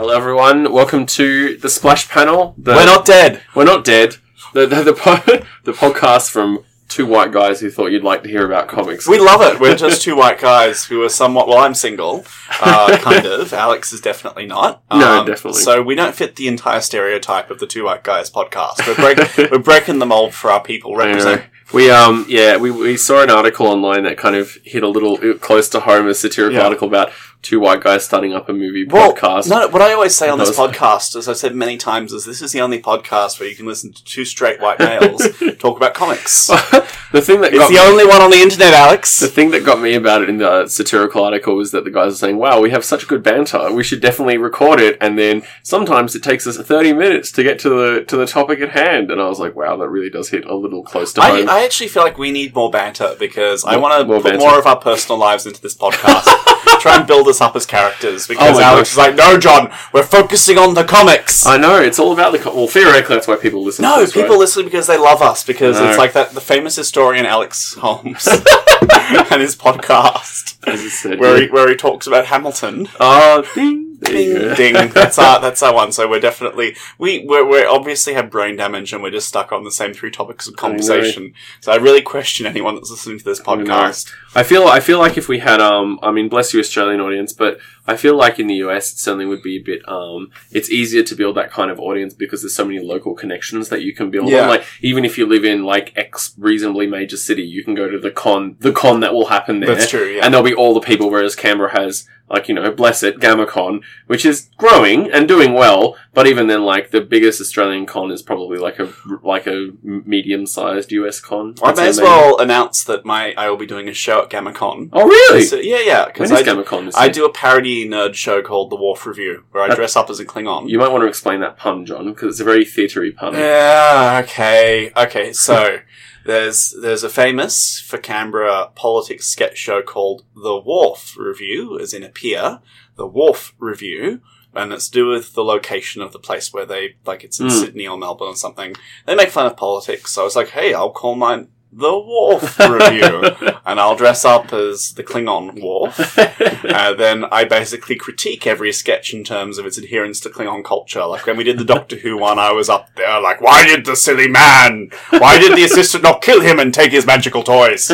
Hello, everyone. Welcome to the Splash Panel. The, We're not dead. We're not dead. The the the, po- the podcast from two white guys who thought you'd like to hear about comics. We love it. We're just two white guys who are somewhat. Well, I'm single, uh, kind of. Alex is definitely not. Um, No, definitely. So we don't fit the entire stereotype of the two white guys podcast. We're, break, we're breaking the mold for our people. Represent. We um yeah we, we saw an article online that kind of hit a little close to home a satirical Yeah. article about two white guys starting up a movie Well, podcast. no, what I always say on this podcast, as I've said many times, is this is the only podcast where you can listen to two straight white males talk about comics. the thing that It's got the me- only one on the internet, Alex. The thing that got me about it in the satirical article was that the guys are saying, "Wow, we have such good banter. We should definitely record it." And then sometimes it takes us thirty minutes to get to the to the topic at hand. And I was like, "Wow, that really does hit a little close to I, home." I actually feel like we need more banter because I want to put banter. more of our personal lives into this podcast. Try and build us up as characters because Oh Alex gosh. is like, no, John, we're focusing on the comics. I know it's all about the co- well. Theoretically, that's why people listen. no, people right? listen because they love us because it's like that the famous historian Alex Holmes and his podcast As said, where yeah. he where he talks about Hamilton. Oh, ding, there you go. Ding, ding. That's our that's our one. So we're definitely we we're, we obviously have brain damage and we're just stuck on the same three topics of conversation. So I really question anyone that's listening to this I podcast. I feel I feel like if we had um I mean bless you Australian audience, but I feel like in the US it certainly would be a bit um it's easier to build that kind of audience because there's so many local connections that you can build Yeah. on. Like even if you live in like X reasonably major city, you can go to the con the con that will happen there. That's true. Yeah. And there'll be all the people, whereas Canberra has, like, you know, bless it, GammaCon, which is growing and doing well, but even then, like, the biggest Australian con is probably like a, like a medium-sized US con. I may as maybe. well announce that my I will be doing a show at GammaCon. Oh, really? So, yeah, yeah, when because is I, GammaCon I do a parody nerd show called The Worf Review, where I That- dress up as a Klingon. You might want to explain that pun, John, because it's a very theatery pun. Yeah, okay, okay. So there's there's a famous for Canberra politics sketch show called The Wharf Review, as in a pier. The Wharf Review. And it's to do with the location of the place where they, like it's in Hmm. Sydney or Melbourne or something. They make fun of politics, so I was like, hey, I'll call mine The Worf Review. and I'll dress up as the Klingon Worf. Uh, then I basically critique every sketch in terms of its adherence to Klingon culture. Like when we did the Doctor Who one, I was up there like, why did the silly man? Why did the assistant not kill him and take his magical toys?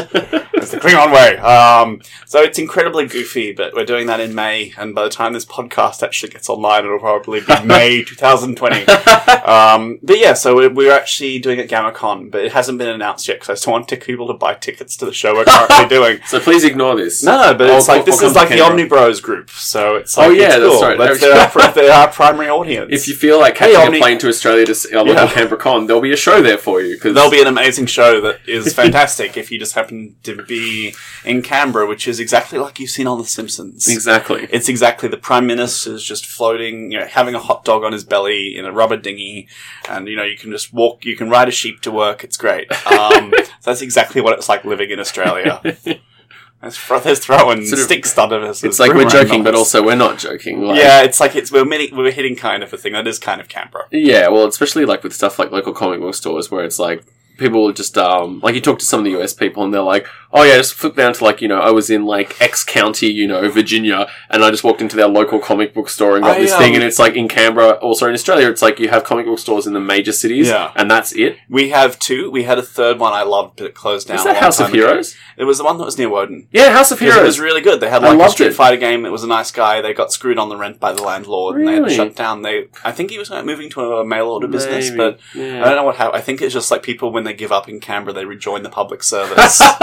It's the Klingon way. Um, so it's incredibly goofy, but we're doing that in May, and by the time this podcast actually gets online, it'll probably be May 2020. Um, but yeah, so we're, we're actually doing it at GammaCon, but it hasn't been announced yet because I still want t- people to buy tickets to the show we're currently doing. so please ignore this. No, no, but Or- it's like or- this or is like the. Omnibros group, so it's like Oh, yeah, that's cool. right. That's our, they're our primary audience. If you feel like catching Omni- a plane to Australia to see a local Yeah. Canberra con, there'll be a show there for you. Cause There'll be an amazing show that is fantastic if you just happen to be in Canberra, which is exactly like you've seen on The Simpsons. Exactly. It's exactly the Prime Minister's just floating, you know, having a hot dog on his belly in a rubber dinghy, and you know, you can just walk, you can ride a sheep to work. It's great. Um, so that's exactly what it's like living in Australia. There's, thro- there's throwing Sort of- stick studders. It's like we're joking, but also we're not joking. Like, yeah, it's like it's we're mini, we're hitting kind of a thing that is kind of Canberra. Yeah, well, especially like with stuff like local comic book stores where it's like people will just um like you talk to some of the US people and they're like, "Oh yeah, just flip down to like, you know, I was in like X county, you know, Virginia, and I just walked into their local comic book store and got I, this um, thing and it's like in Canberra, also in Australia, it's like you have comic book stores in the major cities Yeah. and that's it. We have two. We had a third one I loved, but it closed down. Is that House of time ago. Heroes? It was the one that was near Woden. Yeah, House of Because It was Heroes. really good. They had like a Street it. Fighter game. It was a nice guy. They got screwed on the rent by the landlord, and they had to shut down. They, I think he was moving to a mail order business, but Yeah. I don't know what happened. I think it's just like people when they give up in Canberra, they rejoin the public service.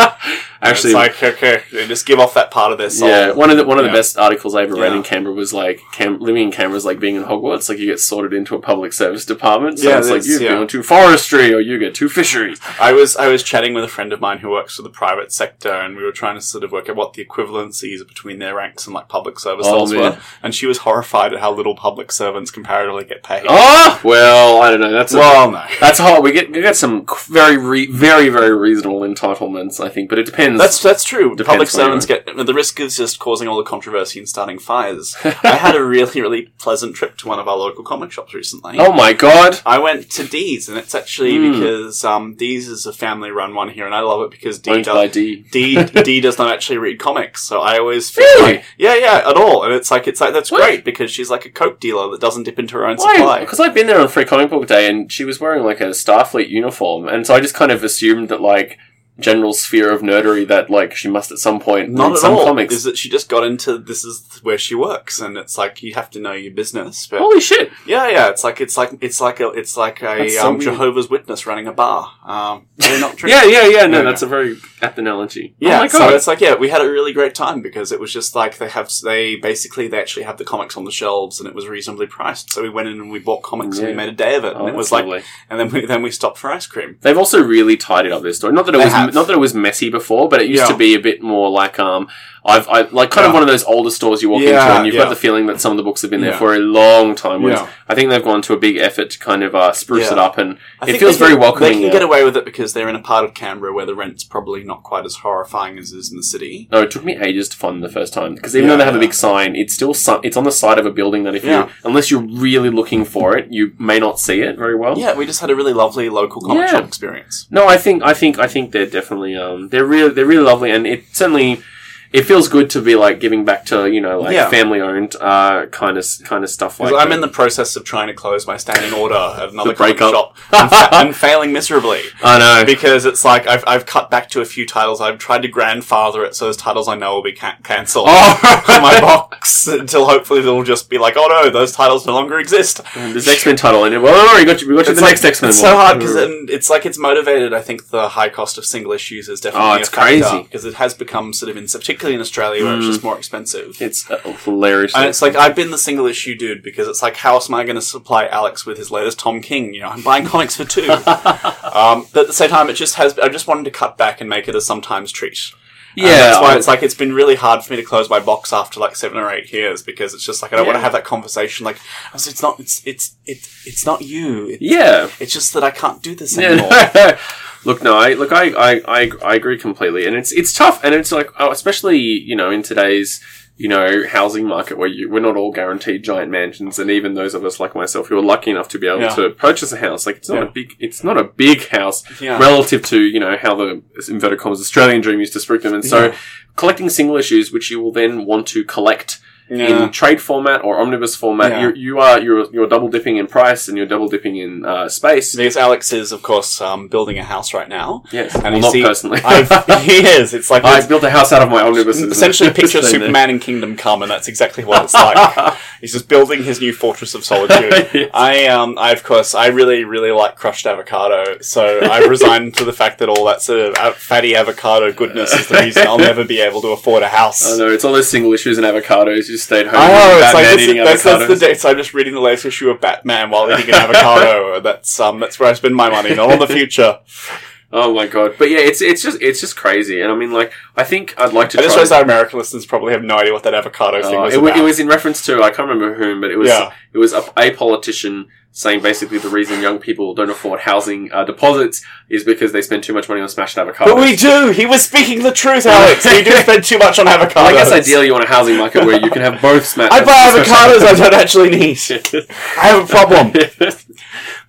Actually, it's like okay, they just give off that part of their soul. Yeah, one of the one of Yeah. the best articles I ever read Yeah. in Canberra was like Cam- living in Canberra is like being in Hogwarts. Like you get sorted into a public service department. So Yeah, it's like you've yeah. gone to forestry or you get to fisheries. I was I was chatting with a friend of mine who works for the private sector, and we were trying to sort of work out what the equivalencies between their ranks and like public service Oh, levels were. And she was horrified at how little public servants comparatively get paid. Oh well, I don't know. That's a, well, no. that's hard. We get we get some very, re- very, very reasonable entitlements, I think. But it depends. That's that's true. Depends Public servants get the risk is just causing all the controversy and starting fires. I had a really really pleasant trip to one of our local comic shops recently. oh my god! I went to Dee's, and it's actually Hmm. because um, Dee's is a family run one here, and I love it because Dee Owned does, D. D D does not actually read comics, so I always feel Really? like yeah, yeah, at all. And it's like it's like that's What? great because she's like a coke dealer that doesn't dip into her own Why? supply. Because I've been there on Free Comic Book Day, and she was wearing like a Starfleet uniform, and so I just kind of assumed that like general sphere of nerdery that like she must at some point Not read at some all. comics. Is that she just got into this is where she works, and it's like you have to know your business. But Holy shit! yeah, yeah, it's like it's like it's like a it's like a That's so um, weird. Jehovah's Witness running a bar. Um, not true. Yeah, yeah, yeah. No, Yeah. that's a very apt analogy. Yeah, oh my so god! it's like yeah, we had a really great time because it was just like they have they basically they actually have the comics on the shelves and it was reasonably priced. So we went in and we bought comics and we Yeah. made a day of it, Oh, and it that's was like, lovely. and then we then we stopped for ice cream. They've also really tidied up their story. Not that it They was have. Not that it was messy before, but it used Yeah. to be a bit more like um I've I like kind of one of those older stores you walk into and you've yeah. got the feeling that some of the books have been there Yeah. for a long time. Whereas Yeah. I think they've gone to a big effort to kind of uh, spruce Yeah. it up and I it feels very can- welcoming. They can get away with it because they're in a part of Canberra where the rent's probably not quite as horrifying as it is in the city. No, it took me ages to find them the first time because even Yeah, though they have a big sign, it's still su- it's on the side of a building that if Yeah. you unless you're really looking for it, you may not see it very well. Yeah, we just had a really lovely local comic Yeah. shop experience. No, I think I think I think they're definitely um they're really they're really lovely and it certainly it feels good to be like giving back to you know like Yeah. family owned uh kind of kind of stuff like 'Cause I'm that. in the process of trying to close my standing order at another The comic breakup. shop and, fa- and failing miserably. I know. because it's like I've, I've cut back to a few titles. I've tried to grandfather it so those titles I know will be can- cancelled Oh. my box until hopefully they'll just be like, oh no, those titles no longer exist. There's X Men title in it. Well, no, we got you. We got you the next X Men. It's so hard because it's like it's motivated. I think the high cost of single issues is definitely Oh, it's a crazy. because it has become sort of in, particularly in Australia where it's just more expensive. it's uh, hilarious. And it's like I've been the single issue dude because it's like how else am I going to supply Alex with his latest Tom King? You know, I'm buying comics for two. um, but at the same time, it just has. I just wanted to cut back and make it a sometimes treat. And yeah, that's why it's like it's been really hard for me to close my box after like seven or eight years because it's just like I don't want Yeah. to have that conversation. Like it's it's not it's it's it's it's not you. It, yeah. It's just that I can't do this anymore. Look, no, I look, I, I, I, I agree completely, and it's it's tough, and it's like, oh, especially you know in today's you know housing market where you, we're not all guaranteed giant mansions, and even those of us like myself who are lucky enough to be able Yeah. to purchase a house, like it's not Yeah. a big, it's not a big house Yeah. relative to you know how the inverted commas Australian dream used to spruik them, and so collecting single issues, which you will then want to collect Yeah. in trade format or omnibus format, Yeah. you you are you're you're double dipping in price and you're double dipping in uh, space. Because Alex is, of course, um, building a house right now. Yes, And well, not see- personally. I've, he is. It's like I built a house out of my omnibuses. essentially a picture. Superman in Kingdom Come, and that's exactly what it's like. He's just building his new fortress of solitude. Yes. I um, I of course, I really, really like crushed avocado, so I resigned to the fact that all that sort of uh, fatty avocado goodness is the reason I'll never be able to afford a house. I know it's all those single issues and avocados. You stayed home. I know, it's like that's, that's, that's the day. So I'm just reading the latest issue of Batman while eating an avocado. That's um, that's where I spend my money, not on the future. Oh my god! But yeah, it's it's just it's just crazy. And I mean, like, I think I'd like to. I just try our American listeners probably have no idea what that avocado thing Uh, was it, it was in reference to I can't remember whom, but it was Yeah. it was a, a politician saying basically the reason young people don't afford housing uh, deposits is because they spend too much money on smashed avocados. But we do. He was speaking the truth, Alex. we do spend too much on avocados. I guess ideally you want a housing market where you can have both smashed. I buy avocados I don't actually need. I have a problem.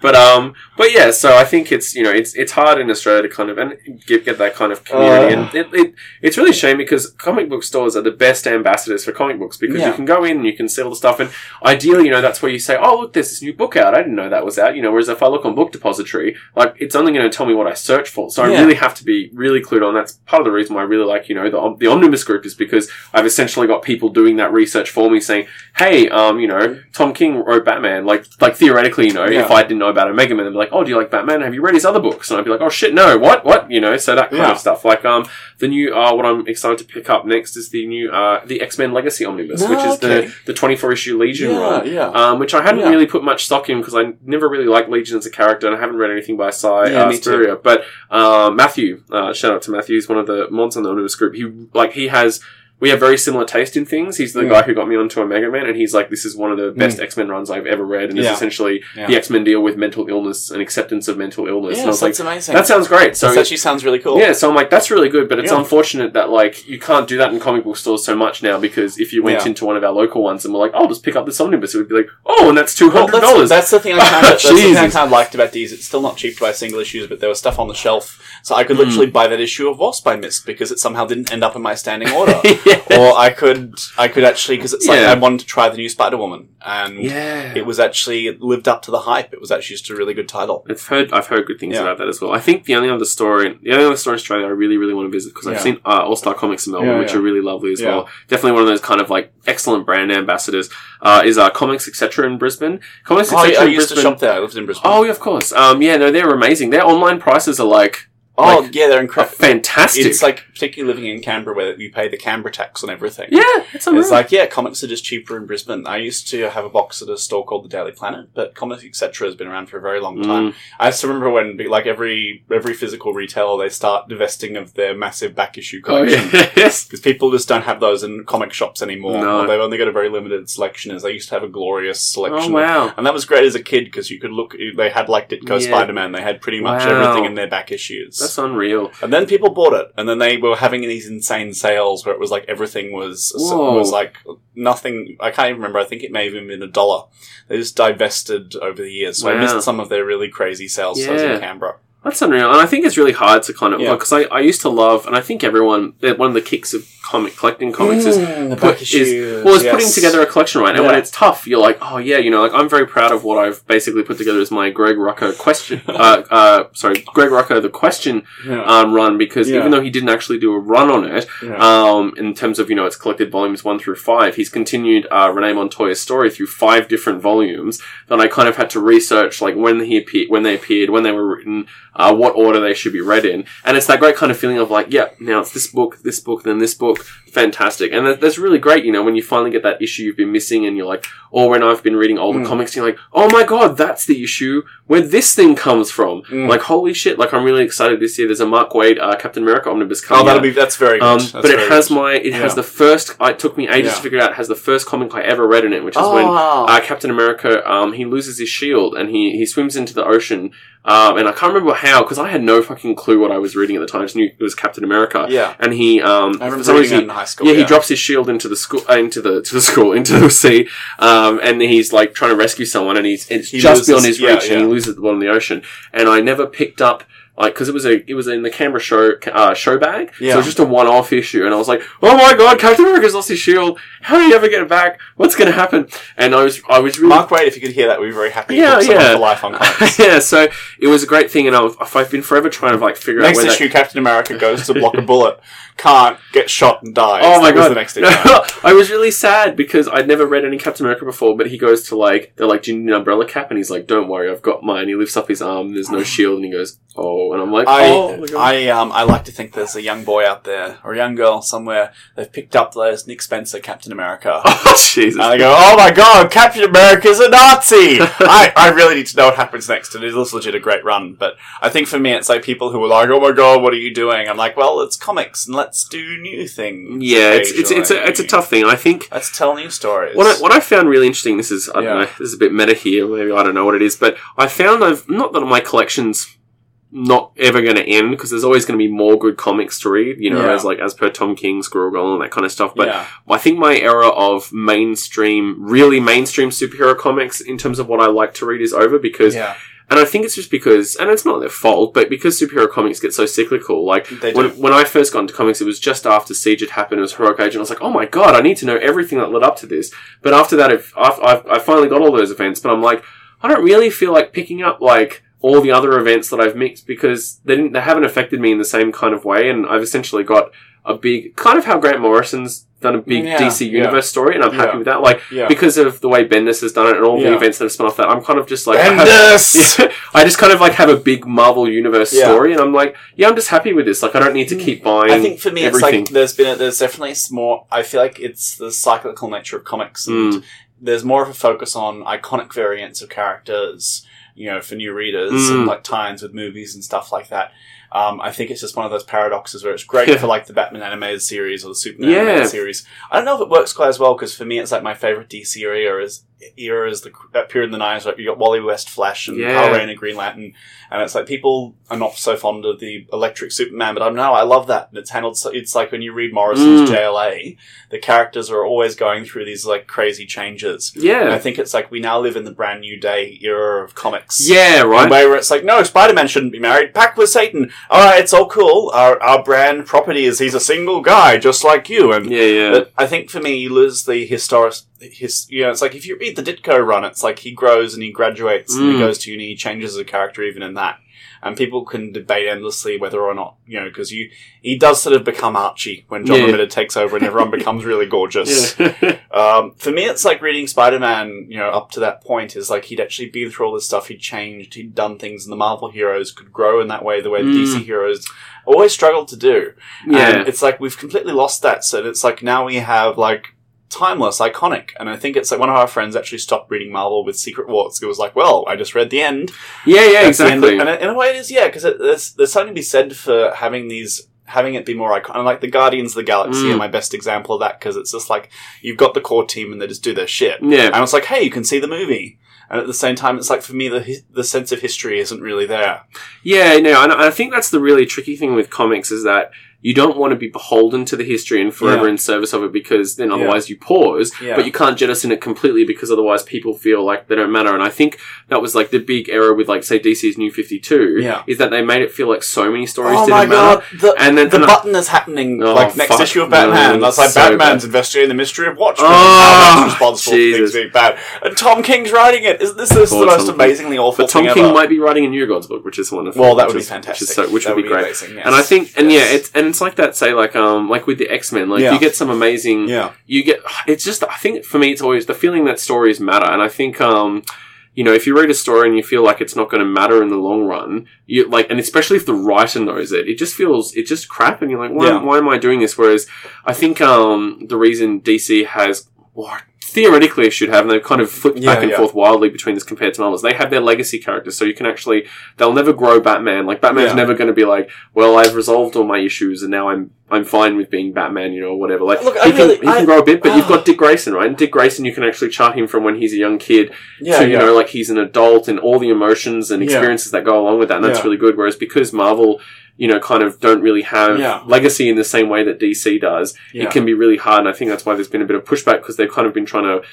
but um, but yeah. So I think it's you know it's it's hard in Australia to kind of and get get that kind of community, Uh. and it, it it's really a shame because comic book stores are the best ambassadors for comic books because Yeah. you can go in and you can see all the stuff, and ideally you know that's where you say, oh look, there's this new book out. I didn't know that was out. You know, whereas if I look on Book Depository, like it's only going to tell me what I search for, so I Yeah. really have to be really clued on. That's part of the reason why I really like you know the the omnibus group is because I've essentially got people doing that research for me, saying, hey, um, you know, Tom King wrote Batman. Like, like theoretically, you know, Yeah. if I didn't know about Omega Man, they'd be like, oh, do you like Batman? Have you read his other books? And I'd be like, oh shit, no, what, what? You know, so that kind Yeah. of stuff. Like, um, the new, uh, what I'm excited to pick up next is the new, uh, the X Men Legacy omnibus, Ah, which is okay. the the 24 issue Legion Yeah, run. yeah. Um, which I hadn't really put much stock in because I never really liked Legion as a character, and I haven't read anything by Cy Yeah, uh. But uh, Matthew, uh, shout out to Matthew, he's one of the mods on the omnibus group. He like he has we have very similar taste in things. He's the Mm. guy who got me onto Omega Man, and he's like, this is one of the best X Men runs I've ever read, and it's essentially Yeah. the X Men deal with mental illness and acceptance of mental illness. and I Yes, was like, amazing. that sounds great. So that actually sounds really cool. yeah, so I'm like, that's really good, but it's Yeah. unfortunate that like you can't do that in comic book stores so much now because if you went Yeah. into one of our local ones and we're like, oh, I'll just pick up this omnibus, it would be like, oh, and that's two Well, hundred that's, dollars. that's the thing I kind of that's the thing I Jesus. kind of liked about these. It's still not cheap to buy single issues, but there was stuff on the shelf, so I could literally buy that issue of Wasp I missed because it somehow didn't end up in my standing order. yeah. or I could, I could actually because it's like Yeah. I wanted to try the new Spider Woman, and yeah. it was actually it lived up to the hype. It was actually just a really good title. I've heard I've heard good things Yeah. about that as well. I think the only other store the only other store in Australia I really really want to visit because I've seen uh, All Star Comics in Melbourne, which are really lovely as well. Definitely one of those kind of like excellent brand ambassadors. Uh, is uh, Comics Etc. in Brisbane. Comics Oh, I, Etc. I in used to shop there. I lived in Brisbane. Oh, yeah, of course. Um, yeah, no, they're amazing. Their online prices are like oh like- yeah, they're incredible. fantastic. It's like particularly living in Canberra where you pay the Canberra tax on everything. yeah, it's. It's like, yeah, comics are just cheaper in Brisbane. I used to have a box at a store called the Daily Planet, but Comics Etc. has been around for a very long time. Mm. I still remember when, like, every every physical retailer, they start divesting of their massive back issue Oh, collection. yeah. yes. Because people just don't have those in comic shops anymore. No. They've only got a very limited selection, as they used to have a glorious Oh, selection. wow. And that was great as a kid because you could look, they had like Ditko Yeah. Spider Man, they had pretty much Wow. everything in their back issues. That's unreal. And then people bought it, and then they were having these insane sales where it was like everything was Whoa. was like nothing. I can't even remember. I think it may have even been a dollar. They just divested over the years, so I missed some of their really crazy sales. So I was Yeah. in Canberra. That's unreal. And I think it's really hard to kind of, Yeah. because I, I used to love, and I think everyone, one of the kicks of comic collecting comics is Mm, the put- is- Well, it's yes. putting together a collection, right? And when Yeah. it's tough, you're like, oh yeah, you know, like I'm very proud of what I've basically put together as my Greg Rucka question. uh, uh, sorry, Greg Rucka the question Yeah. um, run because Yeah. even though he didn't actually do a run on it, um, in terms of you know its collected volumes one through five, he's continued uh, Renee Montoya's story through five different volumes. That I kind of had to research like when he appeared, when they appeared, when they were written, uh, what order they should be read in, and it's that great kind of feeling of like, yeah, now it's this book, this book, then this book, fantastic, and that, that's really great. You know, when you finally get that issue you've been missing, and you're like, or when I've been reading older Mm. comics, you're like, oh my god, that's the issue where this thing comes from. Mm. Like, holy shit! Like, I'm really excited this year. There's a Mark Waid uh, Captain America omnibus coming. Oh, that'll out. be that's very good. Um, That's but it has good. my, it has the first. It took me ages Yeah. to figure out. It has the first comic I ever read in it, which is Oh, when uh, Captain America, um, he loses his shield and he, he swims into the ocean. Um, and I can't remember how because I had no fucking clue what I was reading at the time. I just knew it was Captain America. yeah. And he, um, I remember reading reason, that in high school. yeah, he drops his shield into the school, uh, into the to the school, into the sea, um, and he's like trying to rescue someone, and he's it's He just beyond loses- his yeah, reach, and he loses at the bottom of the ocean. And I never picked up like because it was a it was in the Canberra show uh, show bag, Yeah. so it was just a one off issue, and I was like, oh my god, Captain America's lost his shield. How do you ever get it back? What's going to happen? And I was I was really Mark Waid, if you could hear that, we'd be very happy. Yeah, Yeah, for life on yeah, so it was a great thing, and I've, I've been forever trying to like figure Next out that- issue, Captain America goes to block a bullet, can't get shot and dies. Oh my That god! The next. I was really sad because I'd never read any Captain America before. But he goes to like, they're like, "Do you need an umbrella cap?" And he's like, "Don't worry, I've got mine." He lifts up his arm. There's no shield, and he goes, "Oh," and I'm like, I, "Oh my god!" I, um, I like to think there's a young boy out there or a young girl somewhere. They've picked up those Nick Spencer Captain America. oh Jesus! And they go, oh my god, Captain America's a Nazi! I, I really need to know what happens next. It is legit a great run, but I think for me it's like people who are like, oh my god, what are you doing? I'm like, well, it's comics and let's do new things. yeah, it's it's it's a it's a tough thing. I think Let's tell new stories. What I, what I found really interesting, this is, I don't know, this is a bit meta here, maybe I don't know what it is, but I found I've, not that my collection's not ever going to end, because there's always going to be more good comics to read, you know, Yeah. as like, as per Tom King, Squirrel Girl, and that kind of stuff, but yeah. I think my era of mainstream, really mainstream superhero comics in terms of what I like to read is over, because, yeah, and I think it's just because, and it's not their fault, but because superhero comics get so cyclical, like, when, when I first got into comics, it was just after Siege had happened. It was Heroic Age, and I was like, "Oh my god, I need to know everything that led up to this." But after that, I've, I've, I've, I finally got all those events, but I'm like, I don't really feel like picking up like all the other events that I've mixed because they didn't, they haven't affected me in the same kind of way, and I've essentially got a big kind of how Grant Morrison's done a big Yeah, DC yeah. universe story, and I'm happy Yeah. with that. Like yeah. because of the way Bendis has done it and all the events that have spun off that, I'm kind of just like I have- Bendis! I just kind of like have a big Marvel universe Yeah. story, and I'm like, yeah, I'm just happy with this. Like, I don't need to keep buying. I think for me, everything. it's like there's been a, there's definitely more. I feel like it's the cyclical nature of comics, and Mm. there's more of a focus on iconic variants of characters you know, for new readers Mm. and like tie-ins with movies and stuff like that. Um, I think it's just one of those paradoxes where it's great for like the Batman animated series or the Superman Yeah. animated series. I don't know if it works quite as well because for me, it's like my favorite DC era is era is the that period in the nineties. Like you got Wally West, Flash, and Yeah. Kyle Rayner, Green Lantern, and it's like people are not so fond of the electric Superman, but I know I love that. And it's handled. So, it's like when you read Morrison's Mm. JLA, the characters are always going through these like crazy changes. And I think it's like we now live in the brand new day era of comics. Yeah, right. Where it's like, no, Spider-Man shouldn't be married. Pact with Satan. All right, it's all cool. Our, our brand property is he's a single guy, just like you. And Yeah, yeah. but I think for me, you lose the historic. His, you know, it's like if you read the Ditko run, it's like he grows and he graduates and he Mm. goes to uni, he changes as a character even in that. And people can debate endlessly whether or not, you know, because you, he does sort of become Archie when John Yeah. Romita takes over and everyone becomes really gorgeous. yeah. Um, for me, it's like reading Spider-Man, you know, up to that point is like he'd actually been through all this stuff. He'd changed, he'd done things, and the Marvel heroes could grow in that way, the way the Mm. DC heroes always struggled to do. yeah. And it's like we've completely lost that. So it's like now we have like timeless, iconic. And I think it's like one of our friends actually stopped reading Marvel with Secret Wars. It was like, well, I just read the end. yeah, yeah, That's exactly. And in a way, it is, yeah, because there's, there's something to be said for having these. Having it be more iconic, like the Guardians of the Galaxy Mm. are my best example of that because it's just like you've got the core team and they just do their shit. yeah. And it's like, hey, you can see the movie. And at the same time, it's like for me, the the sense of history isn't really there. Yeah, no, and I think that's the really tricky thing with comics is that you don't want to be beholden to the history and forever Yeah. in service of it because then Yeah. otherwise you pause, Yeah. but you can't jettison it completely because otherwise people feel like they don't matter. And I think that was like the big error with like say DC's New Fifty Two Yeah. is that they made it feel like so many stories Oh didn't my matter. the, And then the and I- button is happening Oh, like next issue of no, Batman. That's like so Batman's bad. investigating the mystery of Watchmen. Oh, and responsible for things being bad. And Tom King's writing it. Isn't this, this is the most Tom amazingly awful But Tom King ever? might be writing a New Gods book, which is wonderful. well, that would be is- fantastic. Which, is so, which would be great. amazing, yes. And I think, and Yes. yeah, it's and it's like that. Say, like, um, like with the X Men, like Yeah. you get some amazing. yeah, You get. It's just. I think for me, it's always the feeling that stories matter, and I think, um, you know, if you read a story and you feel like it's not going to matter in the long run, you like, and especially if the writer knows it, it just feels it just crap, and you're like, why, Yeah. why am I doing this? Whereas, I think, um, the reason DC has. Or theoretically, it should have, and they've kind of flipped Yeah, back and yeah. forth wildly between this compared to Marvel's. They have their legacy characters, so you can actually they'll never grow Batman. Like Batman's Yeah. never going to be like, well, I've resolved all my issues and now I'm I'm fine with being Batman, you know, or whatever. Like Look, he can really- he can I- grow a bit, but you've Ah. got Dick Grayson, right? And Dick Grayson, you can actually chart him from when he's a young kid yeah, to you yeah. know like he's an adult and all the emotions and Yeah. experiences that go along with that, and that's Yeah. really good. Whereas because Marvel. You know, kind of don't really have Yeah. legacy in the same way that DC does. Yeah. It can be really hard, and I think that's why there's been a bit of pushback because they've kind of been trying to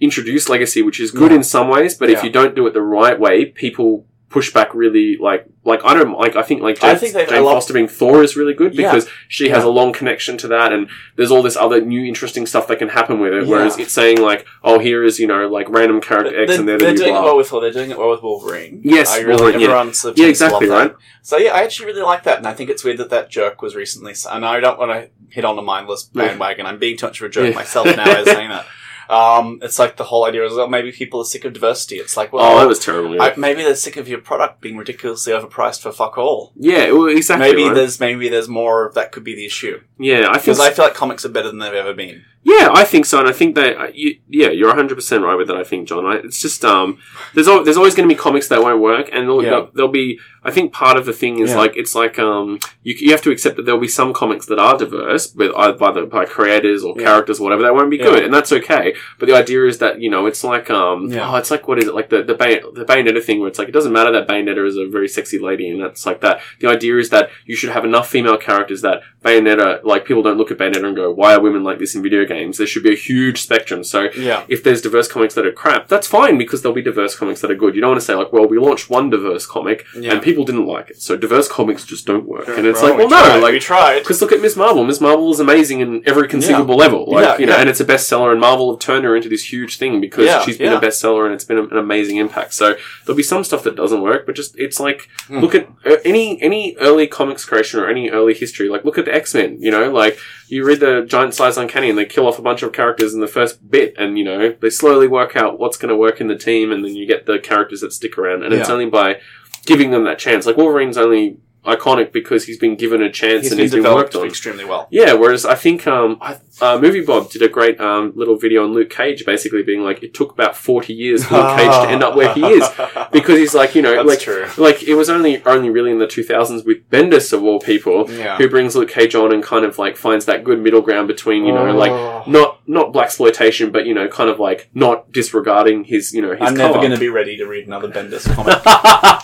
introduce legacy, which is good Yeah. in some ways, but if you don't do it the right way, people push back really like like I don't like I think like I Jane, think they- Jane I love- Foster being Thor is really good Yeah. because she has Yeah. a long connection to that and there's all this other new interesting stuff that can happen with it. Yeah. Whereas it's saying like, oh here is, you know, like random character X they're, and they're, they're the new doing it blah. well with Thor. They're doing it well with Wolverine. Yes, I really Wolverine, yeah. everyone of Yeah, exactly, love that. right? So yeah, I actually really like that, and I think it's weird that that jerk was recently. And I don't want to hit on a mindless Yeah. bandwagon. I'm being too much of a jerk Yeah. myself now as saying that. Um, it's like the whole idea is well, maybe people are sick of diversity. It's like, well, Oh, that was terrible. I, maybe they're sick of your product being ridiculously overpriced for fuck all. yeah well, exactly. Maybe right? there's maybe there's more that could be the issue yeah, I think because I feel like comics are better than they've ever been. Yeah, I think so, and I think that uh, you, yeah, you're 100 percent right with that. I think, John. I, it's just um, there's al- there's always going to be comics that won't work, and there'll, Yeah. there'll, be. I think part of the thing is Yeah. like it's like um, you you have to accept that there'll be some comics that are diverse, with either by the by creators or Yeah. characters or whatever. That won't be good, and that's okay. But the idea is that you know it's like um, Yeah. oh, it's like what is it like the the, Bay- the Bayonetta thing where it's like it doesn't matter that Bayonetta is a very sexy lady, and that's like that. The idea is that you should have enough female characters that Bayonetta, like people don't look at Bayonetta and go, why are women like this in video games? There should be a huge spectrum. So Yeah, if there's diverse comics that are crap, that's fine because there'll be diverse comics that are good. You don't want to say like, well, we launched one diverse comic Yeah. and people didn't like it, so diverse comics just don't work. And it's like, we well, no, tried, we like. tried. Because look at Miss Marvel. Miss Marvel is amazing in every conceivable level, like Yeah, you know, yeah. and it's a bestseller. And Marvel have turned her into this huge thing because Yeah, she's been yeah. a bestseller and it's been an amazing impact. So there'll be some stuff that doesn't work, but just it's like Hmm. look at uh, any any early comics creation or any early history. Like look at the X Men. You know, like you read the Giant Size Uncanny and they kill off a bunch of characters in the first bit, and you know they slowly work out what's going to work in the team, and then you get the characters that stick around. And it's only by giving them that chance. Like Wolverine's only iconic because he's been given a chance He's and been he's been developed worked on. extremely well. Yeah, whereas I think um, I, uh, Movie Bob did a great um, little video on Luke Cage, basically being like, it took about forty years for Luke Cage to end up where he is because he's like, you know, That's like true. like it was only only really in the two thousands with Bendis of all people Yeah. who brings Luke Cage on and kind of like finds that good middle ground between you know like Oh. not not black exploitation but you know kind of like not disregarding his you know his I'm never going to be ready to read another Bendis comic.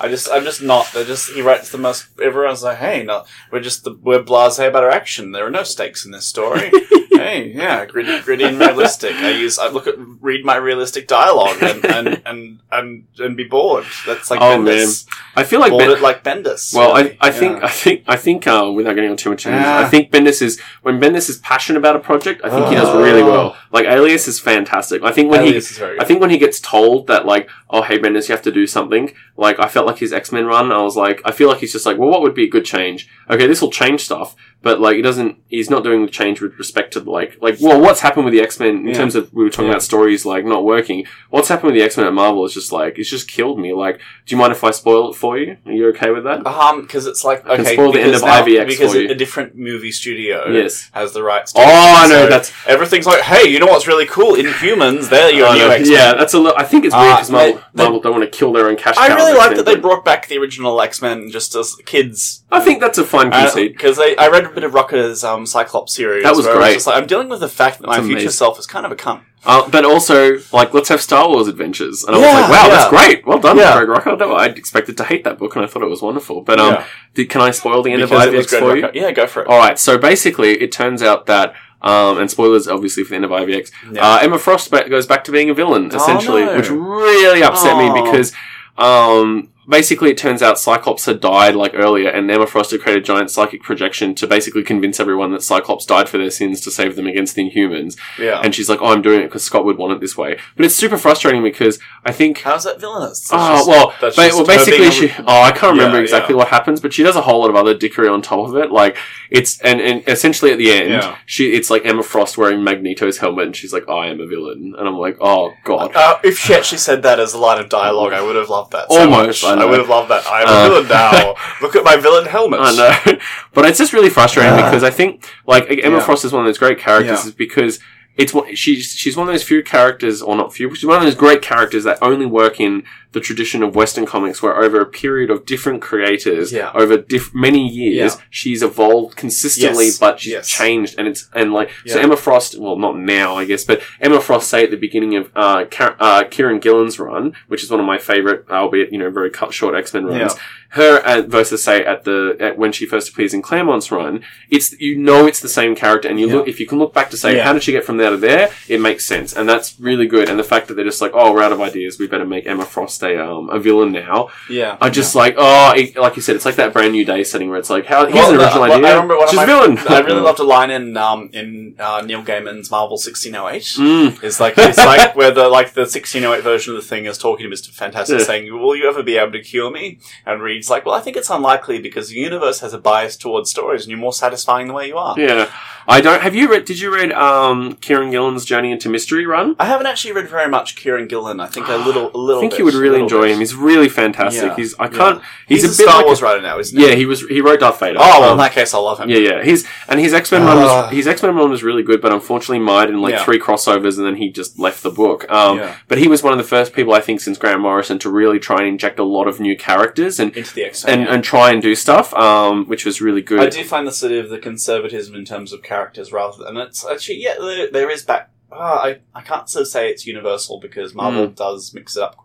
I just, I'm just not. They're just. He writes the most. Everyone's like, "Hey, no, we're just the, we're blasé about our action. There are no stakes in this story. hey, yeah, gritty, gritty and realistic. I use, I look at, read my realistic dialogue and and and and, and be bored. That's like Oh, Bendis. I feel like Bored Ben- like Bendis. Well, I, really. I think Yeah. I think I think um, without getting on too much, Yeah. I think Bendis is when Bendis is passionate about a project. I think he does Oh. really well. Like Alias is fantastic. I think when Alias is very he, I think when he gets told that like, oh hey Bendis, you have to do something. Like I felt like his X Men run. I was like, I feel like he's just like, well, what would be a good change? Okay, this will change stuff, but like he doesn't. He's not doing the change with respect to like like well, what's happened with the X Men in Yeah. terms of we were talking Yeah. about stories like not working. What's happened with the X Men at Marvel is just like it's just killed me. Like, do you mind if I spoil it for you? Are you okay with that? Um, because it's like I can okay, spoil the end because of now- IVX because a different movie studio Yes. has the rights. to Oh. I know So that's. everything's like, hey, you know what's really cool? Inhumans, they're your I new know, X. yeah, that's a. Lo- I think it's weird Uh, because Marvel, they- they- Marvel don't want to kill their own cash. I cow really like that they brought back the original X Men just as kids. I think that's a fine conceit. Because I, I read a bit of Rucka's um, Cyclops series. That was where I great. just like, I'm dealing with the fact that my It's future amazing. self is kind of a cunt. Uh, but also, like, let's have Star Wars adventures. And I Yeah, was like, wow, yeah. that's great. Well done, Yeah. Greg Rucka. That- I expected to hate that book, and I thought it was wonderful. But um, Yeah. did, can I spoil the end Because of it was IVX Greg for you? Rucka. Yeah, go for it. All right. So basically, it turns out that. Um, and spoilers, obviously, for the end of IVX. Yeah. Uh, Emma Frost ba- goes back to being a villain, Oh, essentially, no. which really upset me Oh. because um, basically it turns out Cyclops had died like earlier, and Emma Frost had created a giant psychic projection to basically convince everyone that Cyclops died for their sins to save them against the Inhumans. yeah. And she's like, "Oh, I'm doing it because Scott would want it this way." But it's super frustrating because I think. How's that villainous? That's Oh just- well, that's ba- well, basically, she. Oh, I can't remember Yeah, exactly yeah. what happens, but she does a whole lot of other dickery on top of it. Like it's and, and essentially at the end, Yeah. she it's like Emma Frost wearing Magneto's helmet, and she's like, "I am a villain," and I'm like, "Oh God." Uh, if she actually said that as a line of dialogue, I would have loved that. So Almost, much. I I, would have loved that. I am Uh, a villain now. Look at my villain helmet. I know, but it's just really frustrating because I think like Emma Yeah. Frost is one of those great characters Yeah. is because it's she's she's one of those few characters or not few she's one of those great characters that only work in the tradition of Western comics where over a period of different creators Yeah. over diff- many years Yeah. she's evolved consistently Yes. but she's Yes. changed and it's and like so Emma Frost well not now I guess but Emma Frost say at the beginning of uh, Car- uh Kieron Gillen's run which is one of my favorite albeit you know very cut short X-Men runs Yeah. her uh, versus say at the at when she first appears in Claremont's run, it's you know it's the same character, and you Yeah. look if you can look back to say Yeah. how did she get from there to there, it makes sense, and that's really good. And the fact that they're just like, oh, we're out of ideas, we better make Emma Frost a um a villain now. Yeah. I just like oh, it, like you said, it's like that brand new day setting where it's like how here's Well, an original well, idea, I remember one of she's my, a villain. I really loved a line in um, in uh, Neil Gaiman's Marvel 1608. Mm, It's like it's like where the like the 1608 version of the thing is talking to Mister Fantastic, Yeah. saying, "Will you ever be able to cure me?" And Reed's like, "Well, I think it's unlikely because the universe has a bias towards stories, and you're more satisfying the way you are." yeah, I don't. Have you read? Did you read um Kieron Gillen's Journey into Mystery run? I haven't actually read very much Kieron Gillen. I think a little, a little. I think bit, you would a really enjoy bit. him. He's really fantastic. Yeah. He's I can't. He's, He's, a a, bit Star like Wars a, writer now, isn't he? Yeah, he was. He wrote Darth Vader. Oh, well, Um, in that case, I love him. Yeah, yeah. His and his X Men run Ah. was his X Men run was really good, but unfortunately mired in like Yeah. three crossovers, and then he just left the book. Um, Yeah. But he was one of the first people I think since Grant Morrison to really try and inject a lot of new characters and Into the X and, and try and do stuff, um, which was really good. I do find the sort of the conservatism in terms of characters rather than it's actually yeah there, there is back. Ah, I I can't so say it's universal because Marvel does mix it up.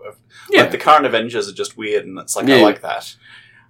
Yeah. Like the current Avengers are just weird, and it's like Yeah. I like that.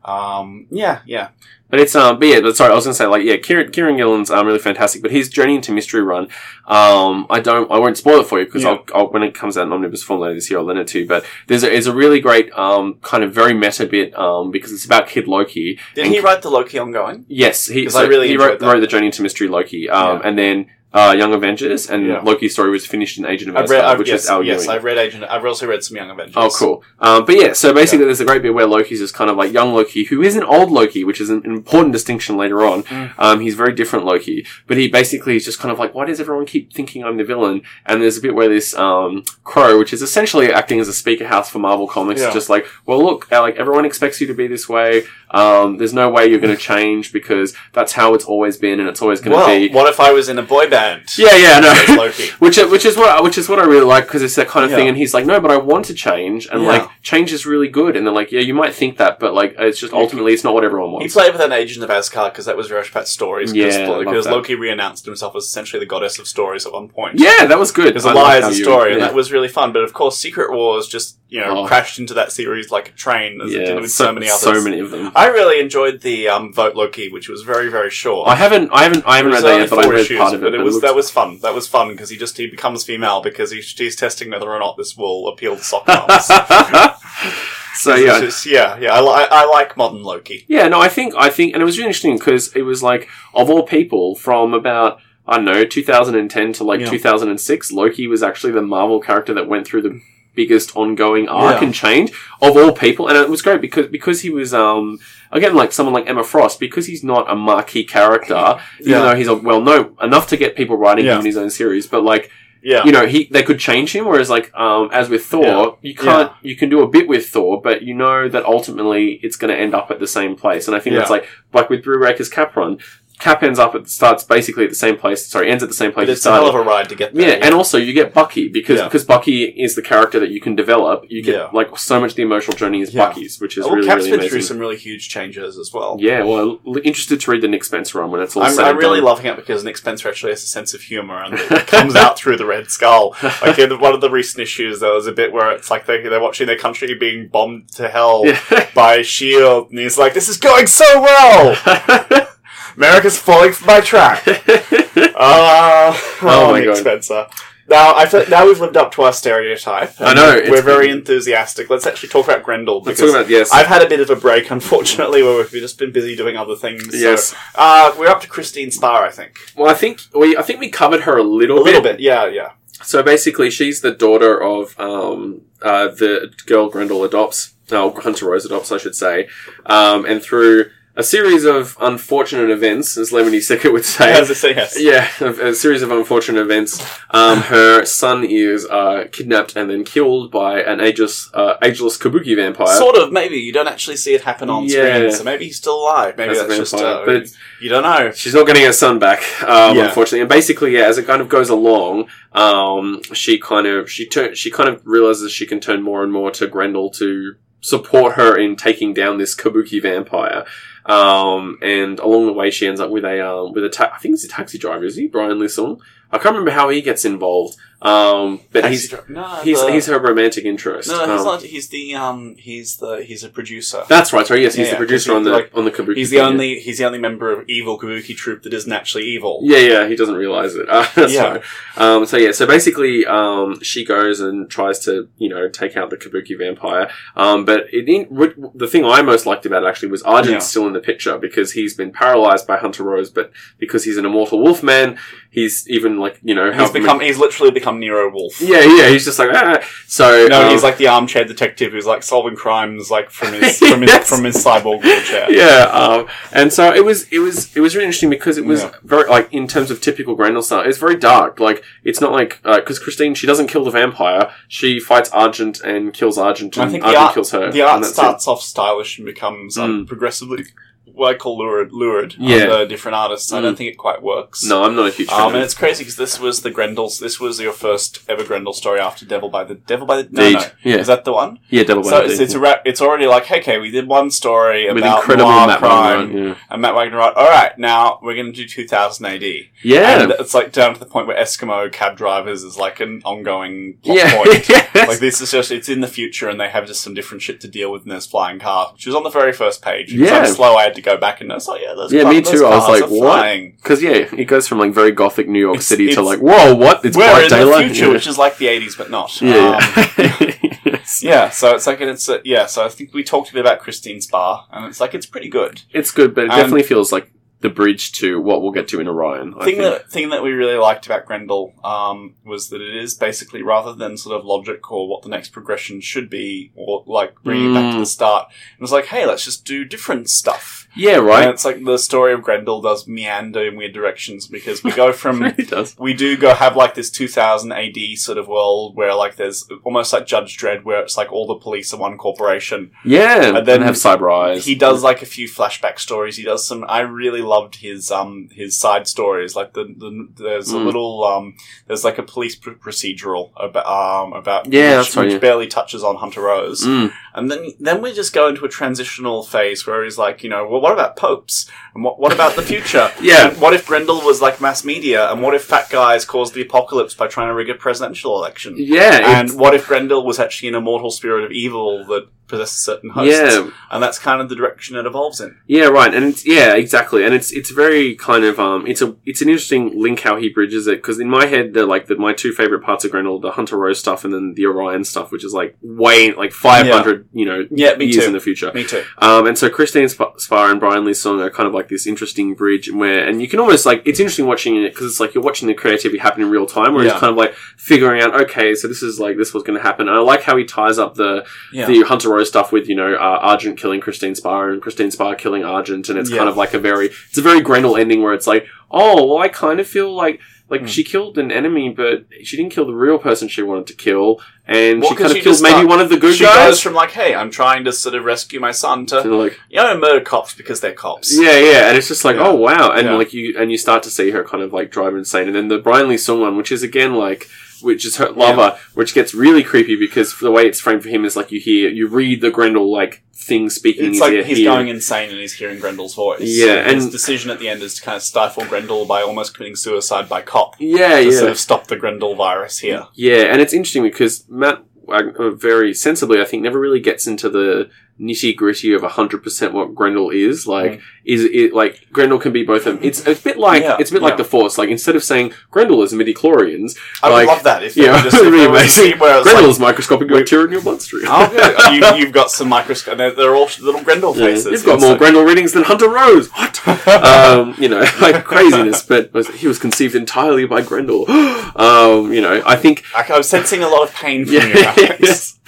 Um, yeah, yeah, But it's um, but yeah, but sorry, I was gonna say like yeah, Kieron, Kieron Gillen's um really fantastic, but his Journey into Mystery Run, um, I don't, I won't spoil it for you because Yeah. I'll, I'll when it comes out in omnibus form later this year, I'll lend it to you. But there's a, there's a really great um kind of very meta bit um because it's about Kid Loki. Did he write the Loki ongoing? Yes, he. 'Cause I really he wrote, wrote the Journey into Mystery Loki, um, Yeah. and then uh, Young Avengers, and Yeah. Loki's story was finished in Agent of I've read, Asgard, I've, which yes, is Al yes, Ewing. I've read Agent. I've also read some Young Avengers. Oh, cool. Um, but yeah, so basically, there's a great bit where Loki's just kind of like young Loki, who isn't old Loki, which is an important distinction later on. Mm. Um, he's very different Loki, but he basically is just kind of like, why does everyone keep thinking I'm the villain? And there's a bit where this um, Crow, which is essentially acting as a speaker house for Marvel Comics, Yeah. is just like, well, look, uh, like everyone expects you to be this way. Um, there's no way you're going to change because that's how it's always been and it's always going to Well, be. what if I was in a boy band? Yeah, yeah, no. Loki. which which is what which is what I really like because it's that kind of thing. And he's like, no, but I want to change, and Yeah. like change is really good. And they're like, yeah, you might think that, but like it's just ultimately it's not what everyone wants. He played with an agent of Asgard because that was much stories. Because, Yeah, because. Loki re-announced himself as essentially the goddess of stories at one point. yeah, that was good. Because a I lie like is how a you- story, and that was really fun. But of course, Secret Wars just you know Oh. crashed into that series like a train, as it yeah, did with so, many others. so many of them. I really enjoyed the um, Vote Loki, which was very very short. I haven't, I haven't, I haven't read that yet, but I read issues, part of it. but it but was looks- that was fun. That was fun because he just he becomes female because he, he's testing whether or not this will appeal to soccer moms. so yeah, just- yeah, yeah. I, li- I like modern Loki. yeah. No, I think, I think, and it was really interesting because it was like of all people from about. I don't know, 2010 to like Yeah. 2006, Loki was actually the Marvel character that went through the biggest ongoing arc Yeah. and change of all people, and it was great because because he was um again like someone like Emma Frost because he's not a marquee character, even Yeah. though he's a well known enough to get people writing Yeah. him in his own series, but like Yeah, you know he they could change him whereas like um as with thor Yeah. you can't you can do a bit with thor but you know that ultimately it's going to end up at the same place and i think Yeah. that's like like with Brubaker's cap run cap ends up at starts basically at the same place sorry ends at the same place but it it's a hell of a ride to get there. yeah, and also you get Bucky because Yeah. because Bucky is the character that you can develop. You get Yeah. like so much of the emotional journey is Yeah. Bucky's, which is well, really Cap's really been amazing. through some really huge changes as well. yeah, well, interested to read the Nick Spencer one when it's all I'm, I'm really done. loving it because Nick Spencer actually has a sense of humor and it comes out through the Red Skull. Like in one of the recent issues, there was a bit where it's like they, they're watching their country being bombed to hell Yeah. by Shield, and he's like, "This is going so well. America's falling from my track." Uh, oh, Oh my Nick God. Spencer. Now I feel like now we've lived up to our stereotype. I know, We're it's- very enthusiastic. Let's actually talk about Grendel Let's because talk about yes, I've had a bit of a break, unfortunately, where we've just been busy doing other things. so- yes. uh, we're up to Christine Spar, I think. Well, I think we I think we covered her a little A little bit. bit, yeah, yeah. So basically, she's the daughter of um, uh, the girl Grendel adopts, no, Hunter Rose adopts, I should say, um, and through a series of unfortunate events, as Lemony Snicket would say. As say, yes. Yeah, a, a series of unfortunate events. Um, her son is uh, kidnapped and then killed by an ageless, uh, ageless kabuki vampire. Sort of, maybe. You don't actually see it happen on Yeah. screen, so maybe he's still alive. Maybe As that's just, uh, but you don't know. She's not getting her son back, um, Yeah. unfortunately. And basically, yeah, as it kind of goes along, um, she kind of she turn she kind of realizes she can turn more and more to Grendel to support her in taking down this kabuki vampire. Um, and along the way, she ends up with a um, with a ta- I think it's a taxi driver. Is he Brian Li Sung? I can't remember how he gets involved. Um, but Taxi he's dri- no, he's the- he's her romantic interest. no, he's Um, not. He's the um. He's the. He's a producer. That's right. Sorry, yes, he's Yeah, the producer on the like- on the kabuki. He's the only. He's the only member of evil Kabuki troupe that isn't actually evil. Yeah, yeah, he doesn't realize it. Uh, that's Yeah. right. Um, so yeah, so basically, um, she goes and tries to, you know, take out the Kabuki vampire. Um, but it, in, what- the thing I most liked about it actually was Argent's Yeah. still in the picture because he's been paralyzed by Hunter Rose, but because he's an immortal wolf man, he's even like, you know, He's become. He's literally become Nero Wolfe. yeah, yeah, he's just like ah. So No, um, he's like the armchair detective who's like solving crimes like from his from his Yes. from his cyborg wheelchair. yeah, um, and so it was it was it was really interesting because it was Yeah. very like in terms of typical Grendel style, it's very dark. Like it's not like because Christine she doesn't kill the vampire, she fights Argent and kills Argent, I and Argent art, kills her. the art and that's it. starts off stylish and becomes um, Mm. progressively what I call lurid, lurid Yeah. under different artists. I Mm. don't think it quite works. No, I'm not a huge fan. Um, of and it. it's crazy because this was the Grendels. This was your first ever Grendel story after Devil by the Devil by the no, Deed. no. Yeah. Is that the one? yeah, Devil by So the it's, Deed. it's a It's already like, okay, we did one story with about incredible noir Matt crime, Wagner. Yeah, and Matt Wagner. Right, all right, now we're going to do 2000 AD. yeah, And it's like down to the point where Eskimo cab drivers is like an ongoing plot yeah. point. yes. Like this is just it's in the future and they have just some different shit to deal with in this flying car, which was on the very first page. It's Yeah. so slow I had to go back and notice, oh yeah, those Yeah, car- me too. I was like, what? Because yeah, it goes from like very gothic New York It's- City to like, whoa, what? It's We're bright in daylight. the future, yeah. which is like the 80s but not. yeah, Um, yeah. Yes. yeah, so it's like it's a, yeah, so I think we talked a bit about Christine Spar, and it's like it's pretty good. It's good, but it And- definitely feels like the bridge to what we'll get to in Orion. I thing think. that thing that we really liked about Grendel um, was that it is basically rather than sort of logic or what the next progression should be or like bringing it back to Mm. the start. It was like, hey, let's just do different stuff. Yeah, And right. it's like the story of Grendel does meander in weird directions because we go from really we do go have like this 2000 AD sort of world where like there's almost like Judge Dredd where it's like all the police are one corporation. Yeah, And and then then have cyber eyes. He does like a few flashback stories. He does some. I really loved his um his side stories. Like the, the there's a Mm. little um there's like a police pr- procedural about um about Yeah, which, right, which yeah. barely touches on Hunter Rose. Mm. And then then we just go into a transitional phase where he's like, you know, well, what about popes? And what what about the future? Yeah. And what if Grendel was like mass media? And what if fat guys caused the apocalypse by trying to rig a presidential election? Yeah, And what if Grendel was actually an immortal spirit of evil that possessed certain hosts? yeah, And that's kind of the direction it evolves in. Yeah, right, and it's yeah, exactly, and it's it's very kind of um, it's a it's an interesting link how he bridges it because in my head they're like the, my two favorite parts of Grendel, the Hunter Rose stuff, and then the Orion stuff, which is like way like five hundred you know Yeah, years too. in the future. Me too. Um, and so Christine Sp- Spar and Brian Li Sung are kind of like this interesting bridge where, and you can almost like, it's interesting watching it because it's like you're watching the creativity happen in real time where Yeah. it's kind of like figuring out, okay, so this is like, this was going to happen. And I like how he ties up the, Yeah. the Hunter Stuff with, you know, uh, Argent killing Christine Spar and Christine Spar killing Argent. And it's Yeah. kind of like a very, it's a very Grendel ending where it's like, oh, well, I kind of feel like, like Hmm. she killed an enemy, but she didn't kill the real person she wanted to kill. And she kind of killed maybe start- one of the good she guys. goes from like, hey, I'm trying to sort of rescue my son to, to like, you know, murder cops because they're cops. Yeah, yeah, and it's just like, Yeah. oh wow, and Yeah. like you and you start to see her kind of like drive insane, and then the Brian Li Sung one, which is again like, which is her lover, which gets really creepy because the way it's framed for him is like you hear, you read the Grendel like thing speaking in It's his like ear he's going insane and he's hearing Grendel's voice. Yeah, his and- decision at the end is to kind of stifle Grendel by almost committing suicide by cop yeah, to yeah, sort of stop the Grendel virus here. yeah, and it's interesting because Matt. Uh, very sensibly, I think, never really gets into the nitty gritty of hundred percent what Grendel is. Like, Mm. Is it like Grendel can be both? A, it's a bit like Yeah, it's a bit yeah. like the Force. Like instead of saying Grendel is a midi chlorians, I would Like, love that if yeah, there just if be there was a amazing. scene where it's Grendel like, is microscopic bacteria in your bloodstream. oh, good. you, you've got some microscope. They're, they're all little Grendel Yeah, faces. You've got more like- Grendel readings than Hunter Rose. What? um, you know, like craziness. But he was conceived entirely by Grendel. um, you know, I think. I, I was sensing a lot of pain from Yeah, you. Yes.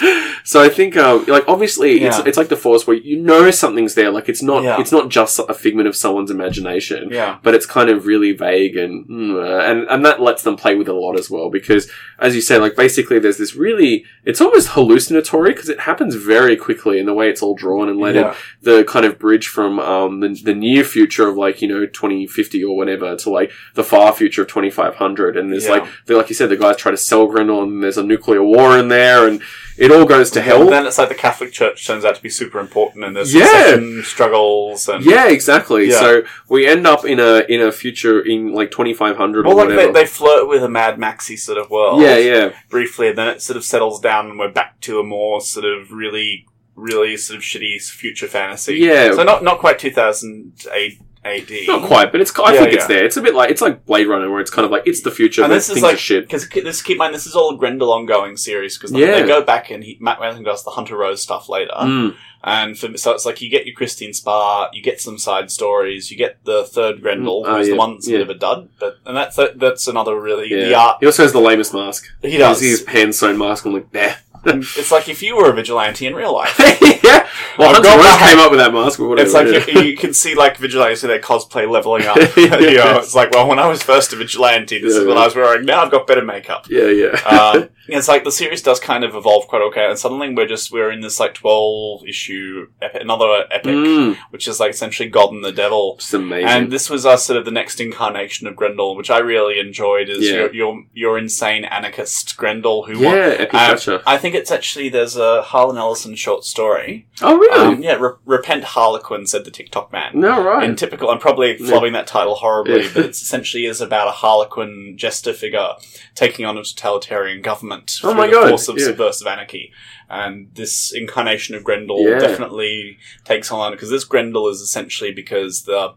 So I think, uh, like, obviously, it's it's like the Force where you know something's there. Like, it's not Yeah. it's not just a figment of someone's imagination. Yeah. but it's kind of really vague and mm, uh, and and that lets them play with it a lot as well because as you say like basically there's this really it's almost hallucinatory because it happens very quickly in the way it's all drawn and laid Yeah. the kind of bridge from um the, the near future of like you know 2050 or whatever to like the far future of 2500 and there's Yeah. like like you said the guys try to sell Grendel and there's a nuclear war in there and it all goes to hell And then it's like the Catholic Church turns out to be super important, and there's Yeah. struggles and yeah exactly Yeah. so we end up in a in a future in like 2500 Well, or like whatever they, they flirt with a Mad Maxy sort of world. yeah yeah Briefly, and then it sort of settles down, and we're back to a more sort of really, really sort of shitty future fantasy. Yeah. So not not quite 2008 AD. Not quite, but it's. I Yeah, think it's there. It's a bit like it's like Blade Runner, where it's kind of like it's the future, And but this things is like are shit. because this keep in mind this is all a Grendel ongoing series because Yeah. they go back and he, Matt Wethington does the Hunter Rose stuff later. Mm. And for, so it's like you get your Christine Spar, you get some side stories, you get the third Grendel, Mm, oh, who's yeah, the one that's a yeah. bit of a dud, but and that's that's another really Yeah. the art He also has the lamest mask. he does. His hand sewn mask. I'm like, there. It's like if you were a vigilante in real life. yeah. Well, Hunter Rose came up with that mask, whatever. It's like yeah. you, you can see like vigilantes with their cosplay leveling up. Yeah. you know, it's like well, when I was first a vigilante, this is Yeah. what I was wearing. Now I've got better makeup. yeah, yeah. um, it's like the series does kind of evolve quite okay, and suddenly we're just we're in this like twelve issue epic, another epic, Mm. which is like essentially God and the Devil. Just amazing. And this was uh, sort of the next incarnation of Grendel, which I really enjoyed. Is Yeah. your, your your insane anarchist Grendel who yeah, epic uh. I think it's actually there's a Harlan Ellison short story. Oh, really? Um, yeah, Re- repent Harlequin said the Ticktockman. no, right. In typical, I'm probably Yeah. flobbing that title horribly, Yeah. but it essentially is about a Harlequin jester figure taking on a totalitarian government Oh through the God, force of yeah. subversive anarchy. And this incarnation of Grendel Yeah. definitely takes on because this Grendel is essentially because the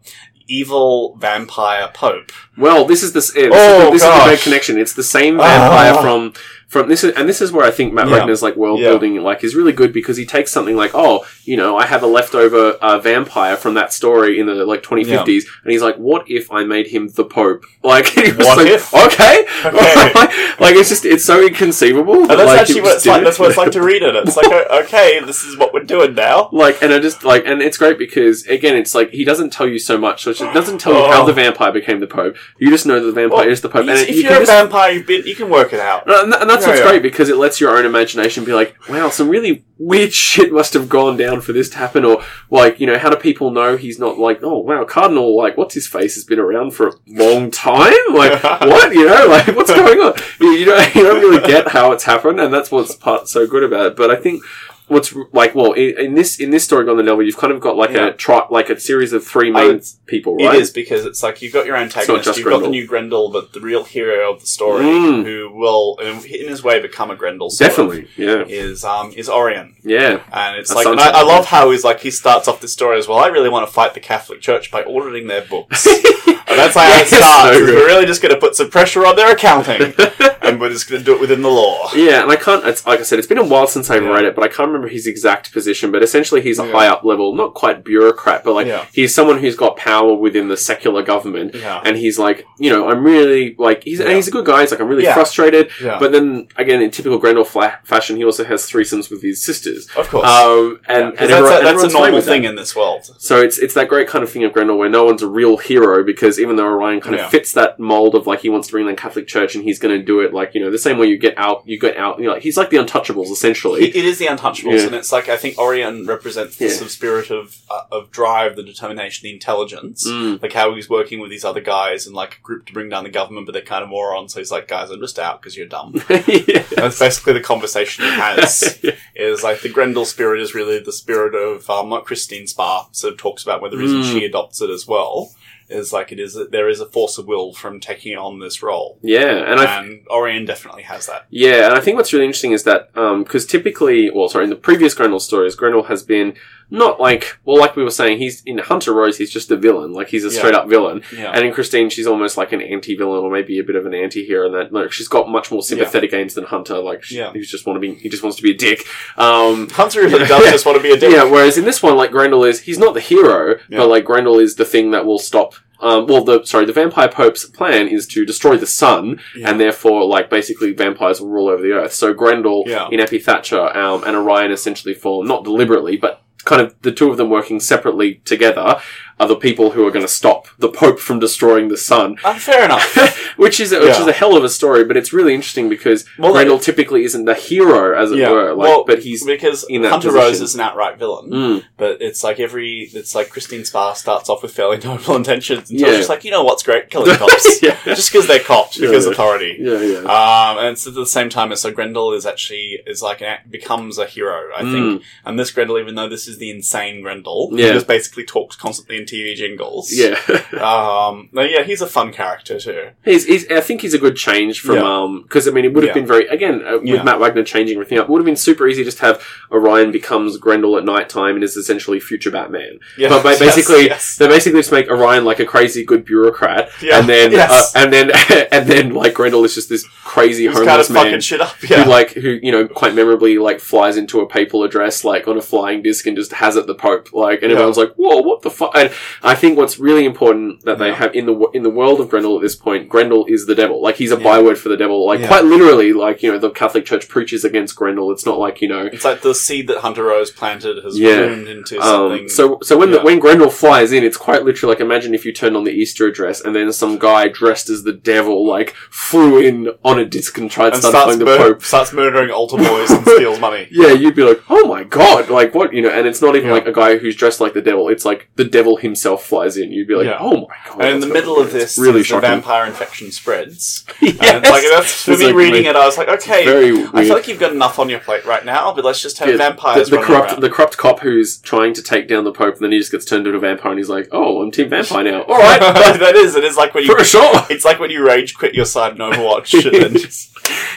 evil vampire pope. Well, this is the this, Oh, is, the, this is the big connection. It's the same vampire from from this is and this is where I think Matt Yeah. Wagner's like world Yeah. building like is really good because he takes something like oh you know I have a leftover uh, vampire from that story in the like 2050s and he's like what if I made him the Pope like he was What like if? okay Okay. like it's just it's so inconceivable that, that's like, actually what it's like. did That's what it's like to read it. It's like, okay, this is what we're doing now. like and I just like and it's great because again it's like he doesn't tell you so much so it doesn't tell you Oh. how the vampire became the Pope you just know that the vampire Well, is the Pope and If you you're a just vampire, been, you can work it out. And, and that's what's great because it lets your own imagination be like, wow, some really weird shit must have gone down for this to happen. Or, like, you know, how do people know he's not like, oh, wow, Cardinal, like, what's his face has been around for a long time? Like, what? You know, like, what's going on? You, you, don't, you don't really get how it's happened, and that's what's part so good about it. But I think. What's like well in, in this in this story on the novel you've kind of got like Yeah. a tri- like a series of three main people right It is because it's like you've got your antagonist, you've got the Grendel. new Grendel, but the real hero of the story, Mm. who will, in his way, become a Grendel. sort of, definitely yeah is um is Orion, yeah and it's That like, and I, I love how he's like he starts off the story as well. I really want to fight the Catholic Church by auditing their books. And that's how Yes, it starts. we're really just going to put some pressure on their accounting, and we're just going to do it within the law. Yeah, and I can't. It's like I said, it's been a while since I've Yeah. read it, but I can't remember his exact position. But essentially, he's a Yeah. high up level, not quite bureaucrat, but like Yeah. he's someone who's got power within the secular government. Yeah. And he's like, you know, I'm really like he's and he's a good guy. He's like, I'm really frustrated. Yeah. But then again, in typical Grendel fla- fashion, he also has threesomes with his sisters. Of course. Um, and, and 'cause everyone- that's, a, that's a normal that. thing in this world. So it's it's that great kind of thing of Grendel where no one's a real hero because even though Orion kind Yeah. of fits that mold of like he wants to bring the Catholic Church and he's going to do it like you know the same way you get out you get out you know like, he's like the Untouchables essentially. It, is the Untouchables, Yeah. and it's like I think Orion represents the Yeah. sort of spirit of uh, of drive, the determination, the intelligence. Mm. Like how he's working with these other guys and like a group to bring down the government, but they're kind of morons. So he's like, "Guys, I'm just out because you're dumb." yeah. That's basically the conversation he has. is like the Grendel spirit is really the spirit of um, what Christine Spar sort of talks about, whether the reason Mm. she adopts it as well is like it is that there is a force of will from taking on this role, yeah, and I and Orion definitely has that. yeah, and I think what's really interesting is that um, because typically, well, sorry, in the previous Grendel stories, Grendel has been not like well, like we were saying, he's in Hunter Rose, he's just a villain, like he's a Yeah. straight up villain. Yeah, And in Christine, she's almost like an anti-villain, or maybe a bit of an anti-hero. In that, like, she's got much more sympathetic aims than Hunter. Like, she, Yeah. he just want to be, he just wants to be a dick. Um, Hunter really does just want to be a dick. yeah. Whereas in this one, like Grendel is, he's not the hero, Yeah. but like Grendel is the thing that will stop. Um, well, the sorry, the vampire pope's plan is to destroy the sun, Yeah. and therefore, like basically, vampires will rule over the earth. So Grendel Yeah. in Eppy Thatcher um, and Orion essentially fall not deliberately, but kind of the two of them working separately together are the people who are going to stop the Pope from destroying the sun. Uh, fair enough. which is a, which Yeah. is a hell of a story, but it's really interesting because Well, Grendel typically isn't the hero, as it yeah, were. Like, well, but he's because in that Hunter position. Rose is an outright villain, Mm, but it's like every it's like Christine Spar starts off with fairly noble intentions until Yeah. she's like, you know what's great, killing cops, yeah, just because they're cops, Yeah, because yeah. authority. yeah, yeah. Um, and it's at the same time as so Grendel is actually is like an, becomes a hero, I Mm. think. And this Grendel, even though this is the insane Grendel, Yeah. he just basically talks constantly in TV jingles. yeah, Um, no, yeah, he's a fun character too. he's, he's. I think he's a good change from Yeah. um because I mean it would have Yeah. been very again uh, with Yeah. Matt Wagner changing everything up. It would have been super easy just to have Orion becomes Grendel at night time and is essentially future Batman. Yeah, But ba- yes, basically, yes. they basically just make Orion like a crazy good bureaucrat, Yeah, and then yes. uh, and then and then like Grendel is just this crazy he's kind homeless of man. fucking shit up. Yeah, who like who you know quite memorably like flies into a papal address like on a flying disc and just has it the Pope like and Yeah. everyone's like whoa what the fuck and I think what's really important that they Yeah. have in the in the world of Grendel at this point Grendel is the devil like he's a Yeah. byword for the devil like Yeah. quite literally like you know the Catholic Church preaches against Grendel it's not like you know it's like the seed that Hunter Rose planted has Yeah. bloomed into something. um, so so when the, when Grendel flies in, it's quite literally like imagine if you turned on the Easter address and then some guy dressed as the devil like flew in on a disc and tried to and start starts, playing the mur- Pope. starts murdering altar boys and steals money. Yeah, you'd be like, oh my god, like what, you know, and it's not even like a guy who's dressed like the devil, it's like the devil himself flies in. You'd be like, Yeah. oh my god. And in the what middle of this, It's really the shocking. vampire infection spreads. yes. And it's like that's for me like reading it. I was like, okay, very I feel like you've got enough on your plate right now, but let's just have Yeah, vampires the, the running corrupt, around. the corrupt cop who's trying to take down the Pope, and then he just gets turned into a vampire, and he's like, "Oh, I'm Team Vampire now." All right, that is. It is like when you. for sure. It's like when you rage quit your side in Overwatch, and then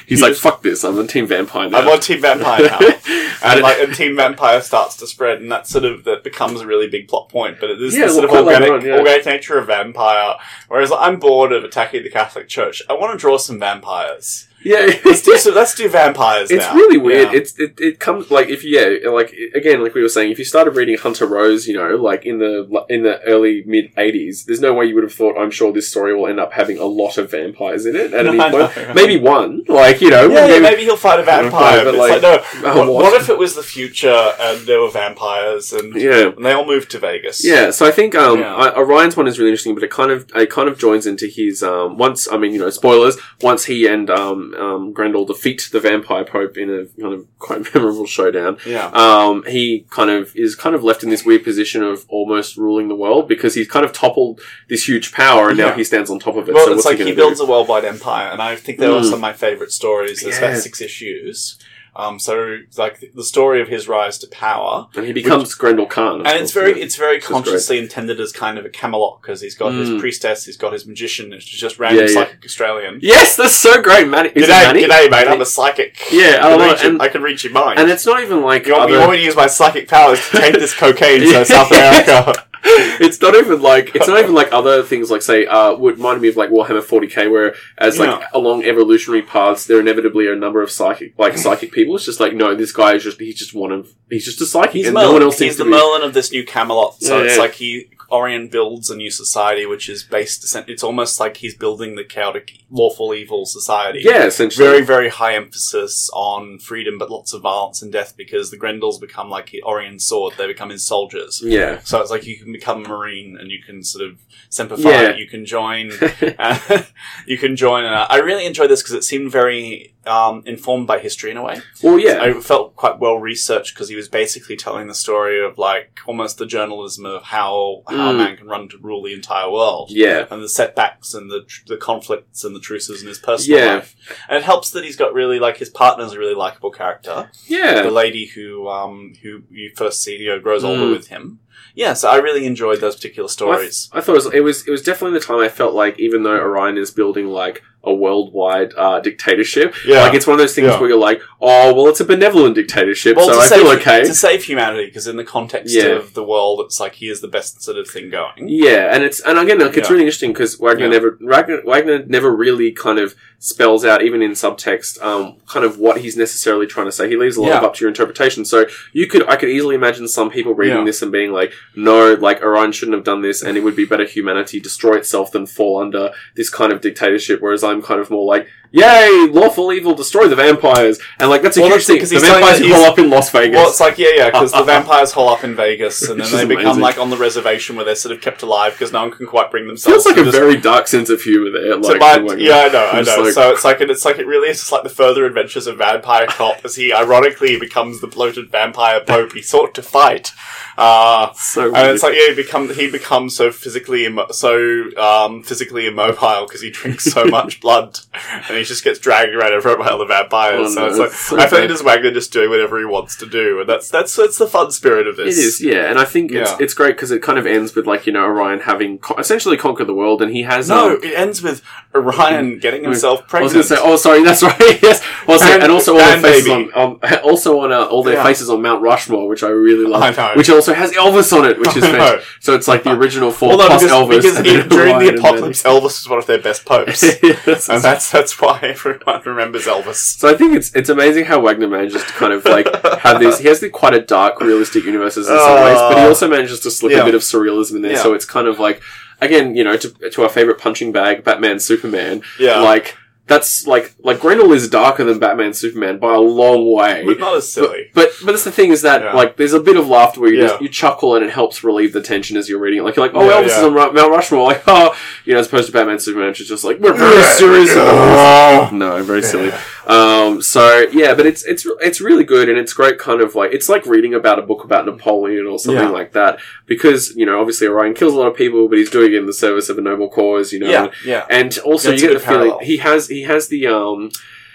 he's like, "Fuck this! I'm a Team Vampire now." I'm on Team Vampire now. And and like, and Team Vampire starts to spread, and that sort of that becomes a really big plot point. But it is Yeah, the sort of organic, on, yeah. organic nature of vampire. Whereas I'm bored of attacking the Catholic Church. I want to draw some vampires. Yeah, Let's do some, let's do vampires It's now. really weird. Yeah. It's it, it comes like if yeah like again like we were saying if you started reading Hunter Rose you know like in the in the early mid eighties there's no way you would have thought I'm sure this story will end up having a lot of vampires in it at any I know, point right? maybe one like you know yeah, yeah, maybe, maybe he'll fight a vampire. But, like, like, no. what, what? what if it was the future and there were vampires and, yeah and they all moved to Vegas? Yeah, so I think um, Yeah. I, Orion's one is really interesting, but it kind of it kind of joins into his um, once I mean you know spoilers once he and um, um, Grendel defeat the vampire pope in a kind of quite memorable showdown. Yeah. Um, he kind of is kind of left in this weird position of almost ruling the world because he's kind of toppled this huge power and now he stands on top of it. Well, so it's like he, he, builds do? a worldwide empire, and I think they're Mm. some of my favorite stories. There's Yeah. about six issues. Um, so like the story of his rise to power, and he becomes Grendel Khan, of and it's very yeah. it's very consciously intended as kind of a Camelot because he's got his Mm. priestess, he's got his magician, it's just random Yeah, yeah. psychic Australian. yes, that's so great, Manny. Is G'day, Manny? g'day, mate. I'm a psychic. Yeah, I I can, love your, and- I can read your mind. and it's not even like you want, me, you other- want me to use my psychic powers to take this cocaine to South America? it's not even like it's not even like other things like say uh would remind me of like Warhammer 40k where as like Yeah. along evolutionary paths there inevitably are a number of psychic like psychic people it's just like no this guy is just he's just one of he's just a psychic He's and Merlin. no one else He's the to be Merlin of this new Camelot. So Yeah, it's yeah. like he Orion builds a new society, which is based. It's almost like he's building the chaotic, lawful evil society. yeah essentially Very, very high emphasis on freedom, but lots of violence and death because the Grendels become like Orion's sword. They become his soldiers. yeah So it's like you can become a marine and you can sort of semper Yeah. You can join. uh, you can join. Uh, I really enjoyed this because it seemed very um, informed by history in a way. well yeah I felt quite well researched because he was basically telling the story of like almost the journalism of how how a Mm. man can run to rule the entire world. yeah And the setbacks and the the conflicts and the truces in his personal Yeah. life, and it helps that he's got really like his partner's a really likable character. Yeah, the lady who um who you first see you know grows older Mm. with him. Yeah, so I really enjoyed those particular stories. I thought it was, it was it was definitely the time I felt like even though Orion is building like a worldwide uh, dictatorship Yeah. like it's one of those things Yeah. where you're like oh well it's a benevolent dictatorship Well, so to I save, feel okay to save humanity, because in the context Yeah. of the world, it's like he is the best sort of thing going. Yeah, and it's and again, like it's Yeah. really interesting because Wagner Yeah. never Wagner, Wagner never really kind of spells out, even in subtext, um, kind of what he's necessarily trying to say. He leaves a lot of up to your interpretation. So you could, I could easily imagine some people reading Yeah. this and being like, "No, like Orion shouldn't have done this, and it would be better humanity destroy itself than fall under this kind of dictatorship." Whereas I'm kind of more like, "Yay, lawful evil, destroy the vampires," and like that's a Well, huge thing. The vampires hole up in Las Vegas. Well, it's like yeah, yeah, because the vampires hole up in Vegas, and then they become amazing. like on the reservation where they're sort of kept alive because no one can quite bring themselves. Feels like a just- very dark sense of humor there. Like, from yeah, I know, I know. like- so it's like it's like it really is just like the further adventures of Vampire Cop as he ironically becomes the bloated vampire pope he sought to fight. Uh, so and it's like yeah, he become he becomes so physically immo- so um, physically immobile because he drinks so much blood, and he just gets dragged around everywhere by the vampires. Oh, so no, it's like so I feel like it is Wagner just doing whatever he wants to do, and that's that's that's the fun spirit of this. is, yeah, and I think it's Yeah. it's great because it kind of ends with like you know Orion having co- essentially conquered the world, and he has No, um, it ends with Orion getting himself I was pregnant. going to say, oh, sorry, that's right. yes, also, And- and, also all their faces baby. on, um, also on uh, all their Yeah. faces on Mount Rushmore, which I really love. I know. Which also has Elvis on it, which is fantastic. So it's like the original four no, plus because, Elvis. because during Orion the apocalypse, Elvis is one of their best popes, and that's that's why everyone remembers Elvis. So I think it's it's amazing how Wagner manages to kind of like have this. He has the quite a dark, realistic universes in some ways, but he oh. also manages to slip Yeah. a bit of surrealism in there. Yeah. So it's kind of like again, you know, to, to our favorite punching bag, Batman, Superman. Yeah. like that's like like Grendel is darker than Batman, Superman by a long way. But not as silly. But but that's the thing is that Yeah. like there's a bit of laughter where you Yeah. just you chuckle and it helps relieve the tension as you're reading it. Like you're like, oh Yeah, Elvis is on Mount Rushmore, like oh you know, as opposed to Batman Superman, which is just like we're very serious. No, very silly. Um, so yeah, but it's it's it's really good and it's great. Kind of like it's like reading about a book about Napoleon or something Yeah. like that because you know obviously Orion kills a lot of people, but he's doing it in the service of a noble cause. You know, Yeah, yeah. and also you get the good feeling he has he has the um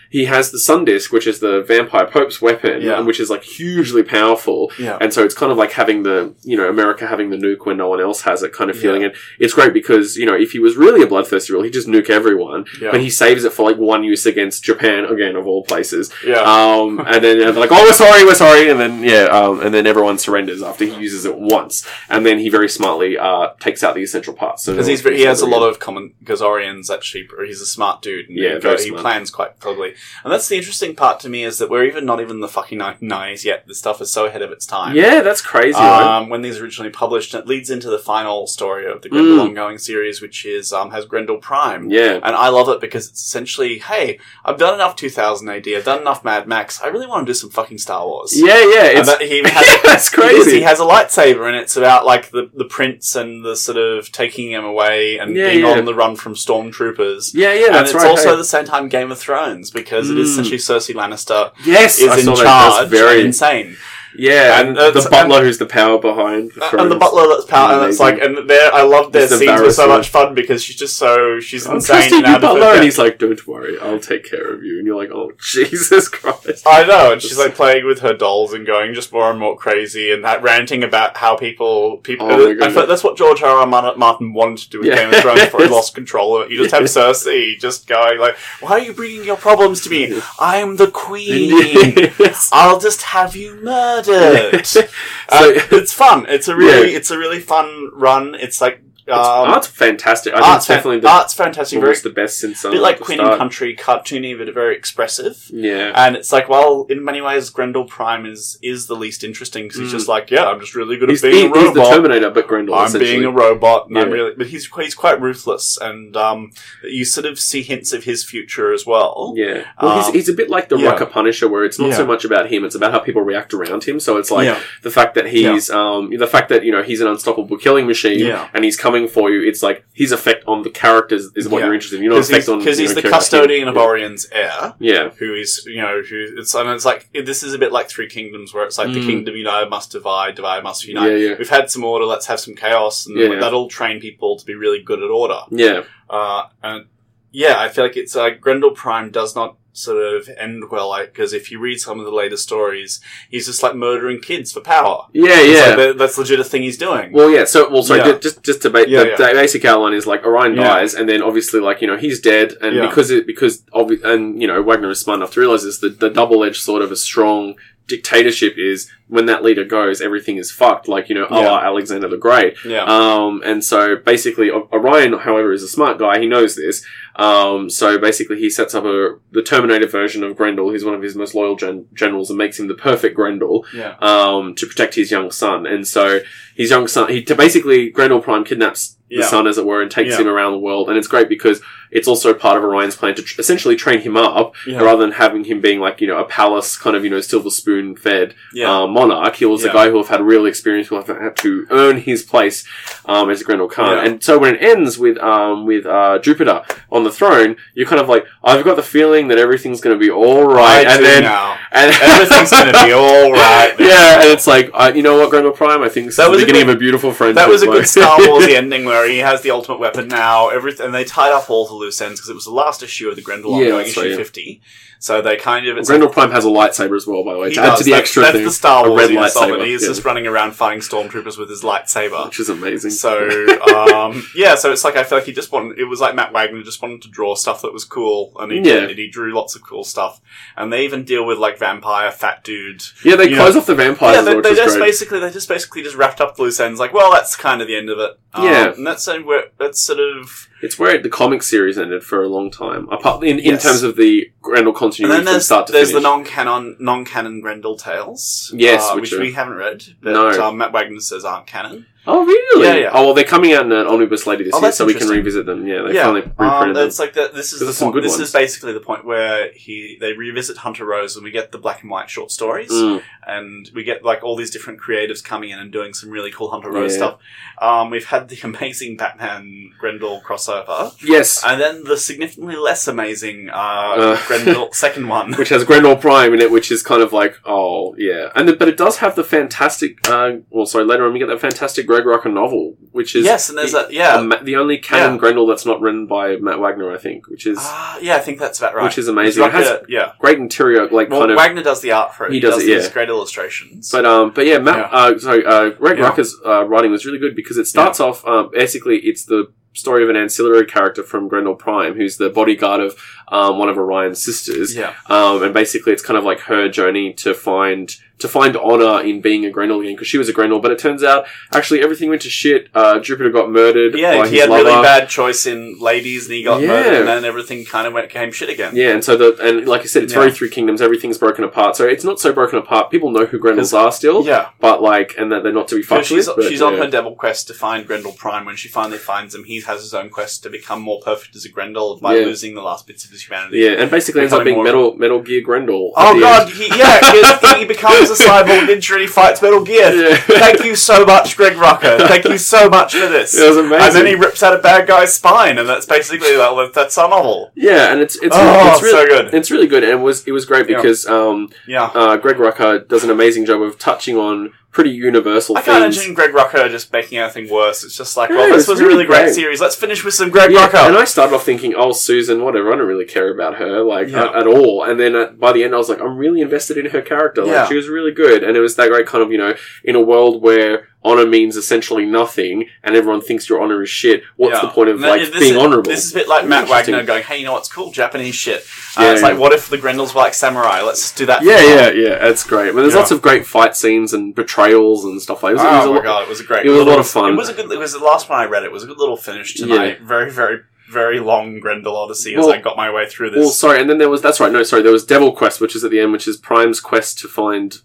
he has the sun disk, which is the vampire pope's weapon, Yeah. which is like hugely powerful. Yeah. And so it's kind of like having the, you know, America having the nuke when no one else has it kind of feeling. And it's great because, you know, if he was really a bloodthirsty rule, he'd just nuke everyone. Yeah. But he saves it for like one use against Japan, again, of all places. Yeah. Um, and then they're like, oh, we're sorry, we're sorry. And then, yeah, um, and then everyone surrenders after he uses it once. And then he very smartly, uh, takes out the essential parts. So Because he's he has a lot of common. Because Orion's actually he's a smart dude. And Yeah, he, very he smart. plans quite cleverly. And that's the interesting part to me is that we're even not even in the fucking 1990s yet. This stuff is so ahead of its time. Yeah, that's crazy. right? Um, when these originally published, and it leads into the final story of the Grendel Mm. ongoing series, which is um, has Grendel Prime. Yeah. And I love it because it's essentially, hey, I've done enough 2000 AD, I've done enough Mad Max, I really want to do some fucking Star Wars. Yeah, yeah. It's, he even has, that's He, is, crazy. he has a lightsaber, and it's about like the, the prince and the sort of taking him away and Yeah, being yeah. on the run from stormtroopers. yeah, yeah, and that's it's right. also hey. the same time Game of Thrones because it is Mm. essentially Cersei Lannister yes, I is in saw that. charge That's very insane. Yeah, and, And, the butler who's the power behind. Uh, and the butler that's power, and it's like, and there, I love their It's scenes were so much fun because she's just so she's I'm insane. and you, out of her butler, and he's like, "Don't worry, I'll take care of you." And you're like, "Oh, Jesus Christ!" I know, and she's like playing with her dolls and going just more and more crazy, and that ranting about how people people. Oh feel that's what George R. R. Martin wanted to do with Yeah. Game of Thrones before he lost control of it. You just have. Cersei just going like, "Why are you bringing your problems to me? I'm the queen. I'll just have you murdered." so, Uh, it's fun. It's a really, Yeah. it's a really fun run. It's like um, art's fantastic. I think art's, it's definitely the, art's fantastic. Very the best since a bit like Queen and. Country, cartoony but very expressive. Yeah, And it's like, well, in many ways, Grendel Prime is is the least interesting because he's Mm. just like, yeah, I'm just really good he's, at he- being a he's the robot. Terminator, but Grendel. I'm being a robot, and I'm really, but he's he's quite ruthless, and um, you sort of see hints of his future as well. Yeah, well, he's, Um, he's a bit like the yeah. Rucka Punisher, where it's not so much about him; it's about how people react around him. So it's like yeah, the fact that he's, um, the fact that you know he's an unstoppable killing machine, Yeah. and he's coming for you. It's like his effect on the characters is what Yeah. you're interested in. You're not because he's, effect on 'cause you he's know, the custodian of. Orion's heir. Yeah, Who is, you know, who it's, and it's like, this is a bit like Three Kingdoms, where it's like the Mm. kingdom united must divide, divide must unite. yeah, yeah, We've had some order, let's have some chaos, and Yeah. that'll train people to be really good at order. yeah. Uh, and yeah, I feel like it's uh, Grendel Prime does not sort of end well, like because if you read some of the later stories, he's just like murdering kids for power. Yeah, yeah. like, that- that's legit a thing he's doing. Well, yeah. So, well, sorry. Yeah. Just, just to ba- Yeah, the, yeah. the basic outline is like Orion dies, and then obviously, like you know, he's dead, and because it because obvi- and you know, Wagner is smart enough to realize this. The, the double edged sort of a strong dictatorship is when that leader goes, everything is fucked. Like you know, Yeah. Alexander the Great. yeah, Um, and so basically, Orion, however, is a smart guy. He knows this. Um, so basically, he sets up a the Terminator version of Grendel, who's one of his most loyal gen- generals, and makes him the perfect Grendel yeah, um, to protect his young son. And so his young son, he to basically Grendel Prime kidnaps the Yeah. son, as it were, and takes Yeah. him around the world. And it's great because it's also part of Orion's plan to tr- essentially train him up, rather than having him being like you know a palace kind of you know silver spoon fed um, monarch. He was a guy who have had real experience, who have had to earn his place um, as a Grendel Khan. And so when it ends with um, with uh, Jupiter on the throne, you're kind of like, I've got the feeling that everything's going to be all right, I and then and Everything's gonna be all right. now. yeah, and it's like, I, you know what, Grendel Prime? I think this That is was the beginning good- of a beautiful friendship. That was a good Star Warsy ending where he has the ultimate weapon now. Everything, and they tied up all the loose ends because it was the last issue of the Grendel Yeah, ongoing issue right, yeah. fifty. So they kind of Well, Grendel Prime has a lightsaber as well, by the way. He To add does. to the That's- extra that's thing, the Star Wars red of it. He's yeah. just running around fighting stormtroopers with his lightsaber. which is amazing. So um, yeah, so it's like I feel like he just wanted. It was like Matt Wagner just wanted to draw stuff that was cool, and he Yeah. did. He drew lots of cool stuff, and they even deal with like vampire fat dude. yeah, they close know- off the vampires, yeah, they, they just great. basically they just basically just wrapped up the loose ends. Like, well, that's kind of the end of it. Um, Yeah. and that's uh, where that's sort of. It's where the comic series ended for a long time, apart in, in Yes. terms of the Grendel And continuity then from there's start to there's finish. the non-canon non-canon Grendel tales. Yes, uh, which which, are- we haven't read, but No. um, Matt Wagner says aren't canon. Oh, really? Yeah, yeah. Oh, well, they're coming out in an omnibus later this Oh, year, that's so we can interesting. revisit them. Yeah, they yeah, finally um, reprinted them. it's like that. This is There's the some point, good this ones. is basically the point where he they revisit Hunter Rose and we get the black and white short stories. Mm. and we get like all these different creatives coming in and doing some really cool Hunter Rose Yeah. stuff. Um, we've had the amazing Batman Grendel crossover, Yes, and then the significantly less amazing uh, Uh. Grendel second one. which has Grendel Prime in it, which is kind of like, oh yeah, and the, but it does have the fantastic. Uh, well, sorry, later on we get that fantastic Greg Rucka novel, which is yes, and there's the, a yeah, a the only canon Yeah. Grendel that's not written by Matt Wagner, I think, which is Ah, yeah, I think that's about right. which is amazing. It has yeah. great interior, like Well, kind of. Wagner does the art for it. He He, does does, it, these yeah. great illustrations. But um, but yeah, Matt. Yeah. Uh, sorry, uh, Greg Yeah. Rucka's uh, writing was really good because it starts off. Um, basically, it's the story of an ancillary character from Grendel Prime, who's the bodyguard of um, one of Orion's sisters. yeah, Um, and basically, it's kind of like her journey to find to find honor in being a Grendel again because she was a Grendel. But it turns out actually everything went to shit. Uh, Jupiter got murdered. Yeah, he had lover. really bad choice in ladies, and he got Yeah. murdered, and then everything kind of went came shit again. Yeah, and so the and like I said, it's Yeah. very Three Kingdoms. Everything's broken apart. So it's not so broken apart. People know who Grendels are still, Yeah. but like, and that they're not to be fucked she's with. but, she's on yeah. her devil quest to find Grendel Prime. When she finally finds him, he has his own quest to become more perfect as a Grendel by losing the last bits of his humanity. Yeah, and basically ends up being Metal Metal Gear Grendel. Oh god, he, yeah, he, he a cyborg ninja and he fights Metal Gear. Yeah. Thank you so much, Greg Rucka. Thank you so much for this. It was amazing. And then he rips out a bad guy's spine, and that's basically like, that's our novel. Yeah, and it's it's Oh, it's really so good. It's really good, and it was it was great Yeah. because um, Yeah. uh, Greg Rucka does an amazing job of touching on pretty universal I can't themes. imagine Greg Rucka just making anything worse. It's just like, Yeah, well, this it's was a really really great, great. series. Let's finish with some Greg Yeah, Rucka. and I started off thinking, oh, Susan, whatever. I don't really care about her, like Yeah. at, at all. And then uh, by the end, I was like, I'm really invested in her character. Like Yeah. she was really good, and it was that great kind of you know, in a world where honor means essentially nothing, and everyone thinks your honor is shit. What's Yeah. the point of that- like being is, honorable? This is a bit like Matt Wagner going, "Hey, you know what's cool? Japanese shit." Uh, Yeah, it's like, what if the Grendels were like samurai? Let's do that. for yeah, yeah, yeah. It's great. But there's Yeah. lots of great fight scenes and betrayals and stuff like. It was, it was Oh a my lot- god, it was a great. it was a lot of fun. It was a good. It was the last one I read. It was a good little finish to my very, very, very long Grendel Odyssey as I got my way through this. Well, sorry, and then there was that's right. No, sorry, there was Devil Quest, which is at the end, which is Prime's quest to find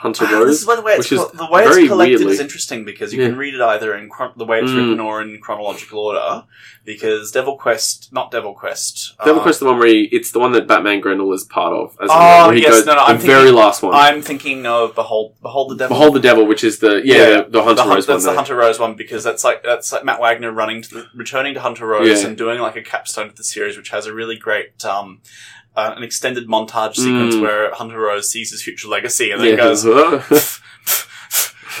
Hunter Ah, this is why the way it's co- the way it's collected weirdly- is interesting because you Yeah. can read it either in chron- the way it's Mm. written or in chronological order. Because Devil Quest, not Devil Quest, Devil uh, Quest, the one where he, it's the one that Batman Grendel is part of. As Oh, were, where he yes, goes, no, no, the I'm very thinking- last one. I'm thinking of Behold, Behold the Devil. Behold the Devil, which is the yeah, Yeah, the, Hunter the Hun- Rose that's one. That's the. Hunter Rose one because that's like that's like Matt Wagner running to the, returning to Hunter Rose Yeah. and doing like a capstone to the series, which has a really great um, uh, an extended montage sequence Mm. where Hunter Rose sees his future legacy and then yeah, goes,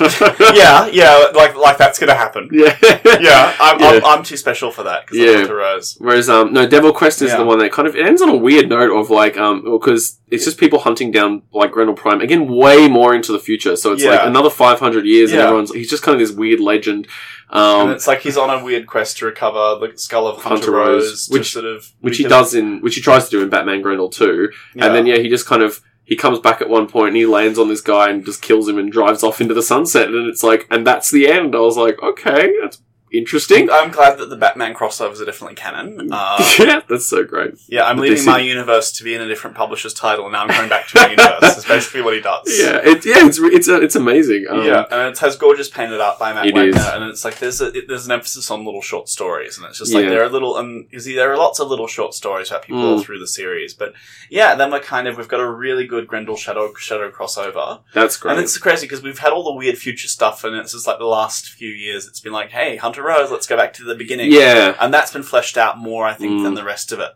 yeah, yeah, like like that's gonna happen. yeah, Yeah, I'm, I'm, I'm too special for that because Yeah. Hunter Rose. Whereas, um, no, Devil Quest is Yeah. the one that kind of it ends on a weird note of like, um, because it's just people hunting down like Grendel Prime again, way more into the future. So it's like another five hundred years, and everyone's he's just kind of this weird legend. And Um, it's like he's on a weird quest to recover the skull of Hunter, Hunter Rose, Rose, which- sort of which he does in which he tries to do in Batman Grendel too. yeah. And then yeah, he just kind of he comes back at one point and he lands on this guy and just kills him and drives off into the sunset. And it's like, and that's the end. I was like, okay, that's interesting. I'm glad that the Batman crossovers are definitely canon. Uh, yeah, that's so great. Yeah, I'm The leaving DC. my universe to be in a different publisher's title, and now I'm going back to my universe. That's basically what he does. Yeah, it, yeah, it's it's uh, it's amazing. Um, yeah, and it has gorgeous painted art by Matt It Wagner, is. and it's like there's a, it, there's an emphasis on little short stories, and it's just like Yeah. there are little, and you see there are lots of little short stories about people Mm. through the series, but yeah, then we're kind of we've got a really good Grendel Shadow Shadow crossover, that's great. and it's crazy because we've had all the weird future stuff, and it's just like the last few years, it's been like, hey, Hunter Rose, let's go back to the beginning, yeah, and that's been fleshed out more, I think, Mm. than the rest of it.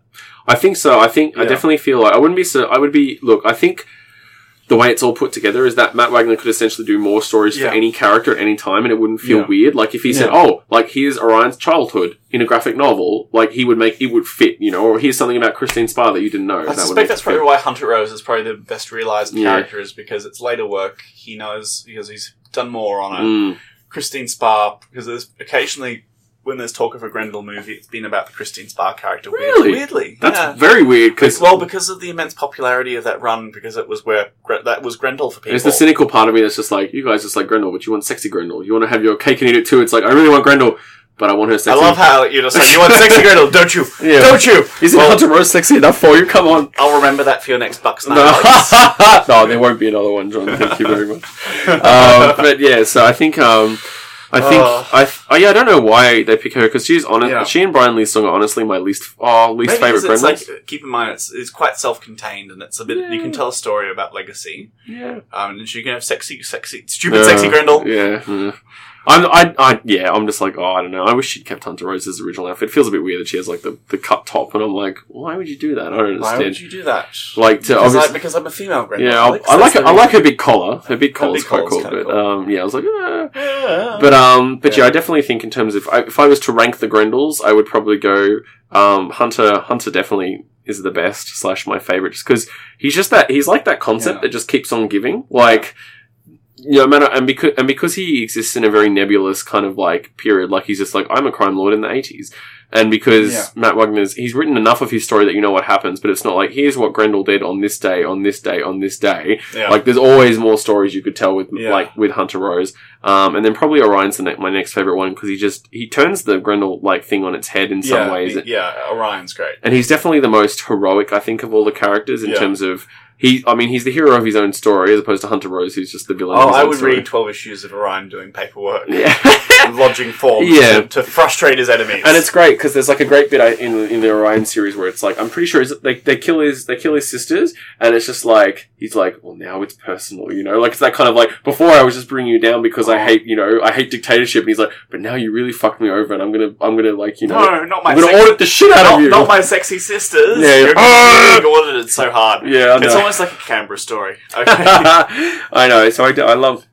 I think so. I think I definitely feel like I wouldn't be so. I would be. Look, I think the way it's all put together is that Matt Wagner could essentially do more stories Yeah. for any character at any time, and it wouldn't feel Yeah. weird. Like if he said, "Oh, like here's Orion's childhood in a graphic novel," like he would make it would fit, you know, or here's something about Christine Spar that you didn't know. I that suspect that's probably why Hunter Rose is probably the best realized Yeah. character, is because it's later work. He knows because he's done more on it. Mm, Christine Spar, because there's occasionally when there's talk of a Grendel movie, it's been about the Christine Spar character. Really? Weirdly, that's yeah. very weird because well, because of the immense popularity of that run, because it was where that was Grendel for people. It's the cynical part of me that's just like, you guys just like Grendel, but you want sexy Grendel. You want to have your cake and eat it too. It's like, I really want Grendel, but I want her sexy. I love how you just like you want sexy Grendel, don't you? Yeah. Don't you? Isn't Well, Hunter Rose sexy enough for you? Come on. I'll remember that for your next Bucks night. No. No, there won't be another one, John. Thank you very much. Um, but yeah, so I think, um, I think, Oh. I, oh yeah, I don't know why they pick her because she's honest. Yeah. She and Brian Li Sung are honestly my least, oh, least Maybe favorite it's like keep in mind it's it's quite self-contained and it's a bit you can tell a story about legacy. yeah, Um, and she can have sexy, sexy, stupid, sexy Grendel. Yeah. mm. I'm, I, I, yeah, I'm just like, oh, I don't know. I wish she'd kept Hunter Rose's original outfit. It feels a bit weird that she has like the, the cut top, and I'm like, why would you do that? I don't understand. Why would you do that? Like to because, I, obviously, because I'm a female Grendel. yeah, I, I like her, I like her big collar. Her big collar's quite cool, but cool. um, yeah, I was like, eh. Yeah. But um, but yeah. Yeah. I definitely think in terms of I, if I was to rank the Grendels, I would probably go um, Hunter. Hunter definitely is the best slash my favorite, just because he's just that he's like that concept Yeah. that just keeps on giving. Like Yeah, man, and because and because he exists in a very nebulous kind of like period, like he's just like I'm a crime lord in the eighties, and because Yeah. Matt Wagner's he's written enough of his story that you know what happens, but it's not like here's what Grendel did on this day, on this day, on this day. Yeah. Like there's always more stories you could tell with Yeah. like with Hunter Rose, um, and then probably Orion's the ne- my next favorite one because he just he turns the Grendel like thing on its head in some ways, Yeah, Orion's great. and he's definitely the most heroic I think of all the characters in terms of. He, I mean, he's the hero of his own story as opposed to Hunter Rose, who's just the villain. Oh, I would story. read 12 issues of Orion doing paperwork. Yeah. lodging forms Yeah. to, to frustrate his enemies. And it's great because there's like a great bit in in the Orion series where it's like I'm pretty sure it's, they they kill his they kill his sisters and it's just like he's like well now it's personal you know like it's that kind of like before I was just bringing you down because I Oh. hate you know I hate dictatorship and he's like but now you really fucked me over and I'm gonna I'm gonna like you know no, not my I'm gonna sexy, audit the shit out not, of you not my sexy sisters. Yeah, You're yeah. getting ah! audited so hard. yeah I It's know. Almost like a Canberra story. Okay. I know so I, do- I love.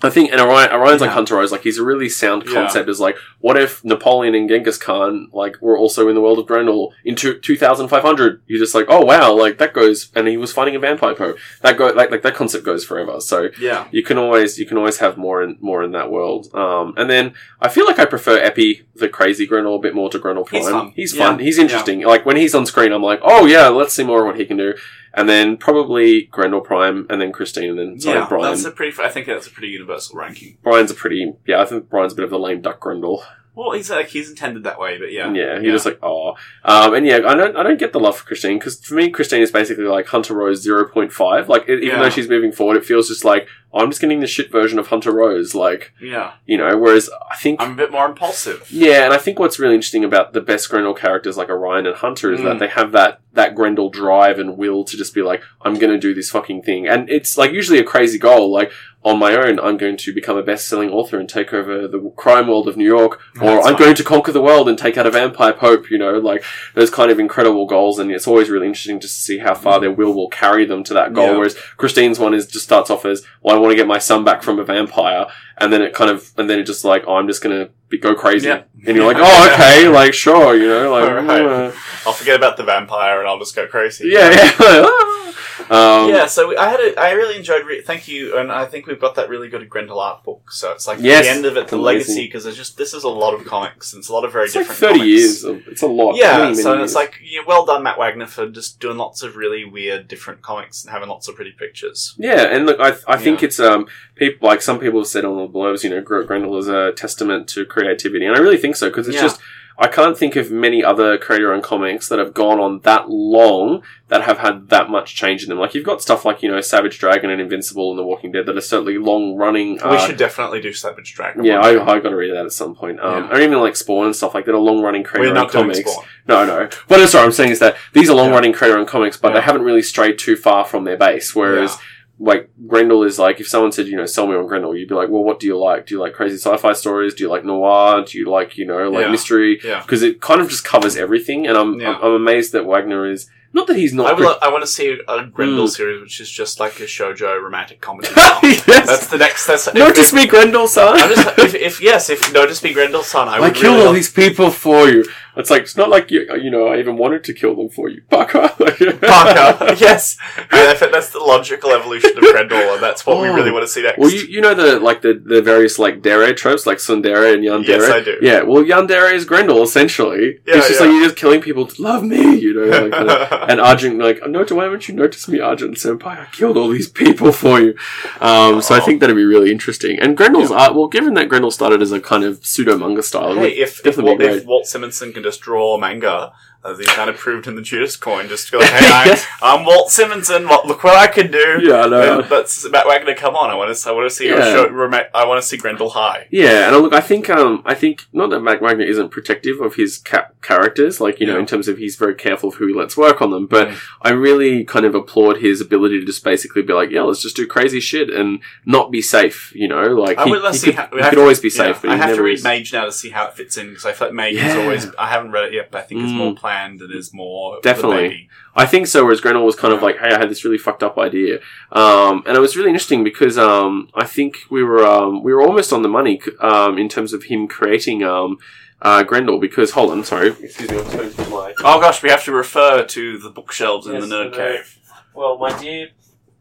I think, and Orion, Orion's like Hunter Rose, like he's a really sound Yeah. concept. Is like, what if Napoleon and Genghis Khan like were also in the world of Grendel in two, 2500? You're just like, oh wow, like that goes, and he was fighting a vampire po. That go like like that concept goes forever. So yeah. you can always you can always have more and more in that world. Um, and then I feel like I prefer Eppy, the crazy Grendel, a bit more to Grendel Prime. He's fun. He's Yeah. fun. He's interesting. Like when he's on screen, I'm like, oh yeah, let's see more of what he can do. And then probably Grendel Prime, and then Christine, and then sorry, yeah, Brian. that's a pretty. I think that's a pretty universal ranking. Brian's a pretty yeah. I think Brian's a bit of the lame duck Grendel. Well, he's like he's intended that way, but yeah, Yeah, he just like oh, um, and yeah, I don't I don't get the love for Christine because for me Christine is basically like Hunter Rose zero point five. Like it, even Yeah. though she's moving forward, it feels just like I'm just getting the shit version of Hunter Rose. Like yeah. you know, whereas I think I'm a bit more impulsive. Yeah, and I think what's really interesting about the best Grendel characters like Orion and Hunter is that Mm. they have that that Grendel drive and will to just be like, I'm going to do this fucking thing, and it's like usually a crazy goal. Like on my own, I'm going to become a best-selling author and take over the crime world of New York, or That's I'm fine. going to conquer the world and take out a vampire pope. You know, like those kind of incredible goals, and it's always really interesting just to see how far their will will carry them to that goal. Yeah. Whereas Christine's one is just starts off as, well, want to get my son back from a vampire, and then it kind of, and then it just like, oh, I'm just be, go crazy. Yeah. And you're like, oh, okay, like, sure, you know, like, Alright. uh, I'll forget about the vampire and I'll just go crazy. yeah, yeah. um, yeah, so I had a, I really enjoyed. Re- thank you, and I think we've got that really good Grendel art book. So it's like Yes, the end of it, the amazing. legacy, because there's just this is a lot of comics and it's a lot of very It's like different. 30 comics. years. Of, it's a lot. Yeah, Many, so it's like yeah, well done, Matt Wagner, for just doing lots of really weird, different comics and having lots of pretty pictures. Yeah, and look, I, I think Yeah. it's um people like some people have said on the blurbs, you know, Grendel is a testament to creativity, and I really think so because it's Yeah. just I can't think of many other creator-owned comics that have gone on that long that have had that much change in them. Like you've got stuff like you know Savage Dragon and Invincible and The Walking Dead that are certainly long-running. we uh, should definitely do Savage Dragon. Yeah, I. I got to read that at some point. Um, Yeah. Or even like Spawn and stuff like that are long-running we're creator-owned doing comics. Spawn. No, no. But that's what I'm saying is that these are long-running creator-owned comics, but Yeah. they haven't really strayed too far from their base. Whereas, like Grendel is like, if someone said, you know, sell me on Grendel, you'd be like, well, what do you like? Do you like crazy sci-fi stories? Do you like noir? Do you like, you know, like Yeah. mystery? Yeah. Because it kind of just covers everything, and I'm, Yeah. I'm I'm amazed that Wagner is not that he's I, not. lo- I want to see a Grendel Mm. series which is just like a shoujo romantic comedy. yes. That's the next. That's Notice me, Grendel, son. Just, if, if yes, if notice me, Grendel's son, I I would kill really all love- these people for you. It's like it's not like you, you know. I even wanted to kill them for you, Parker. Parker. yes, yeah, I think that's the logical evolution of Grendel, and that's what we Oh. really want to see next. Well, you, you know the like the, the various like dere tropes like Tsundere and Yandere. Yes, I do. Yeah, well, Yandere is Grendel essentially. Yeah, it's just yeah. like you're just killing people to love me, you know. Like, and Arjun like, no, why haven't you noticed me, Arjun Senpai? I killed all these people for you. Um, so I Oh. think that'd be really interesting. And Grendel's art, well, given that Grendel started as a kind of pseudo manga style, hey, if if Walt, if. Walt Simonson can just draw manga, as he kind of proved in the Judas coin, just to go like, hey, I, I'm Walt Simonson. What, look what I can do. Yeah, I know. And That's Matt Wagner. Come on, I want to. I want to see. your Yeah. Show, I want to see Grendel high. Yeah, and uh, look, I think, um, I think not that Matt Wagner isn't protective of his ca- characters, like you know, in terms of he's very careful of who he lets work on them. But Mm. I really kind of applaud his ability to just basically be like, yeah, let's just do crazy shit and not be safe. You know, like I he, he could, how, we he could to- always be yeah, safe. but I have to read is. Mage now to see how it fits in because I feel like Mage is always. I haven't read it yet, but I think it's Mm. more planned and is more Definitely. I think so. Whereas Grendel was kind of like, "Hey, I had this really fucked up idea," um, and it was really interesting because um, I think we were um, we were almost on the money um, in terms of him creating um, uh, Grendel. Because hold on, sorry, excuse me, I'm turning to my. Oh gosh, we have to refer to the bookshelves in the Nerd I. Cave. Well, my dear,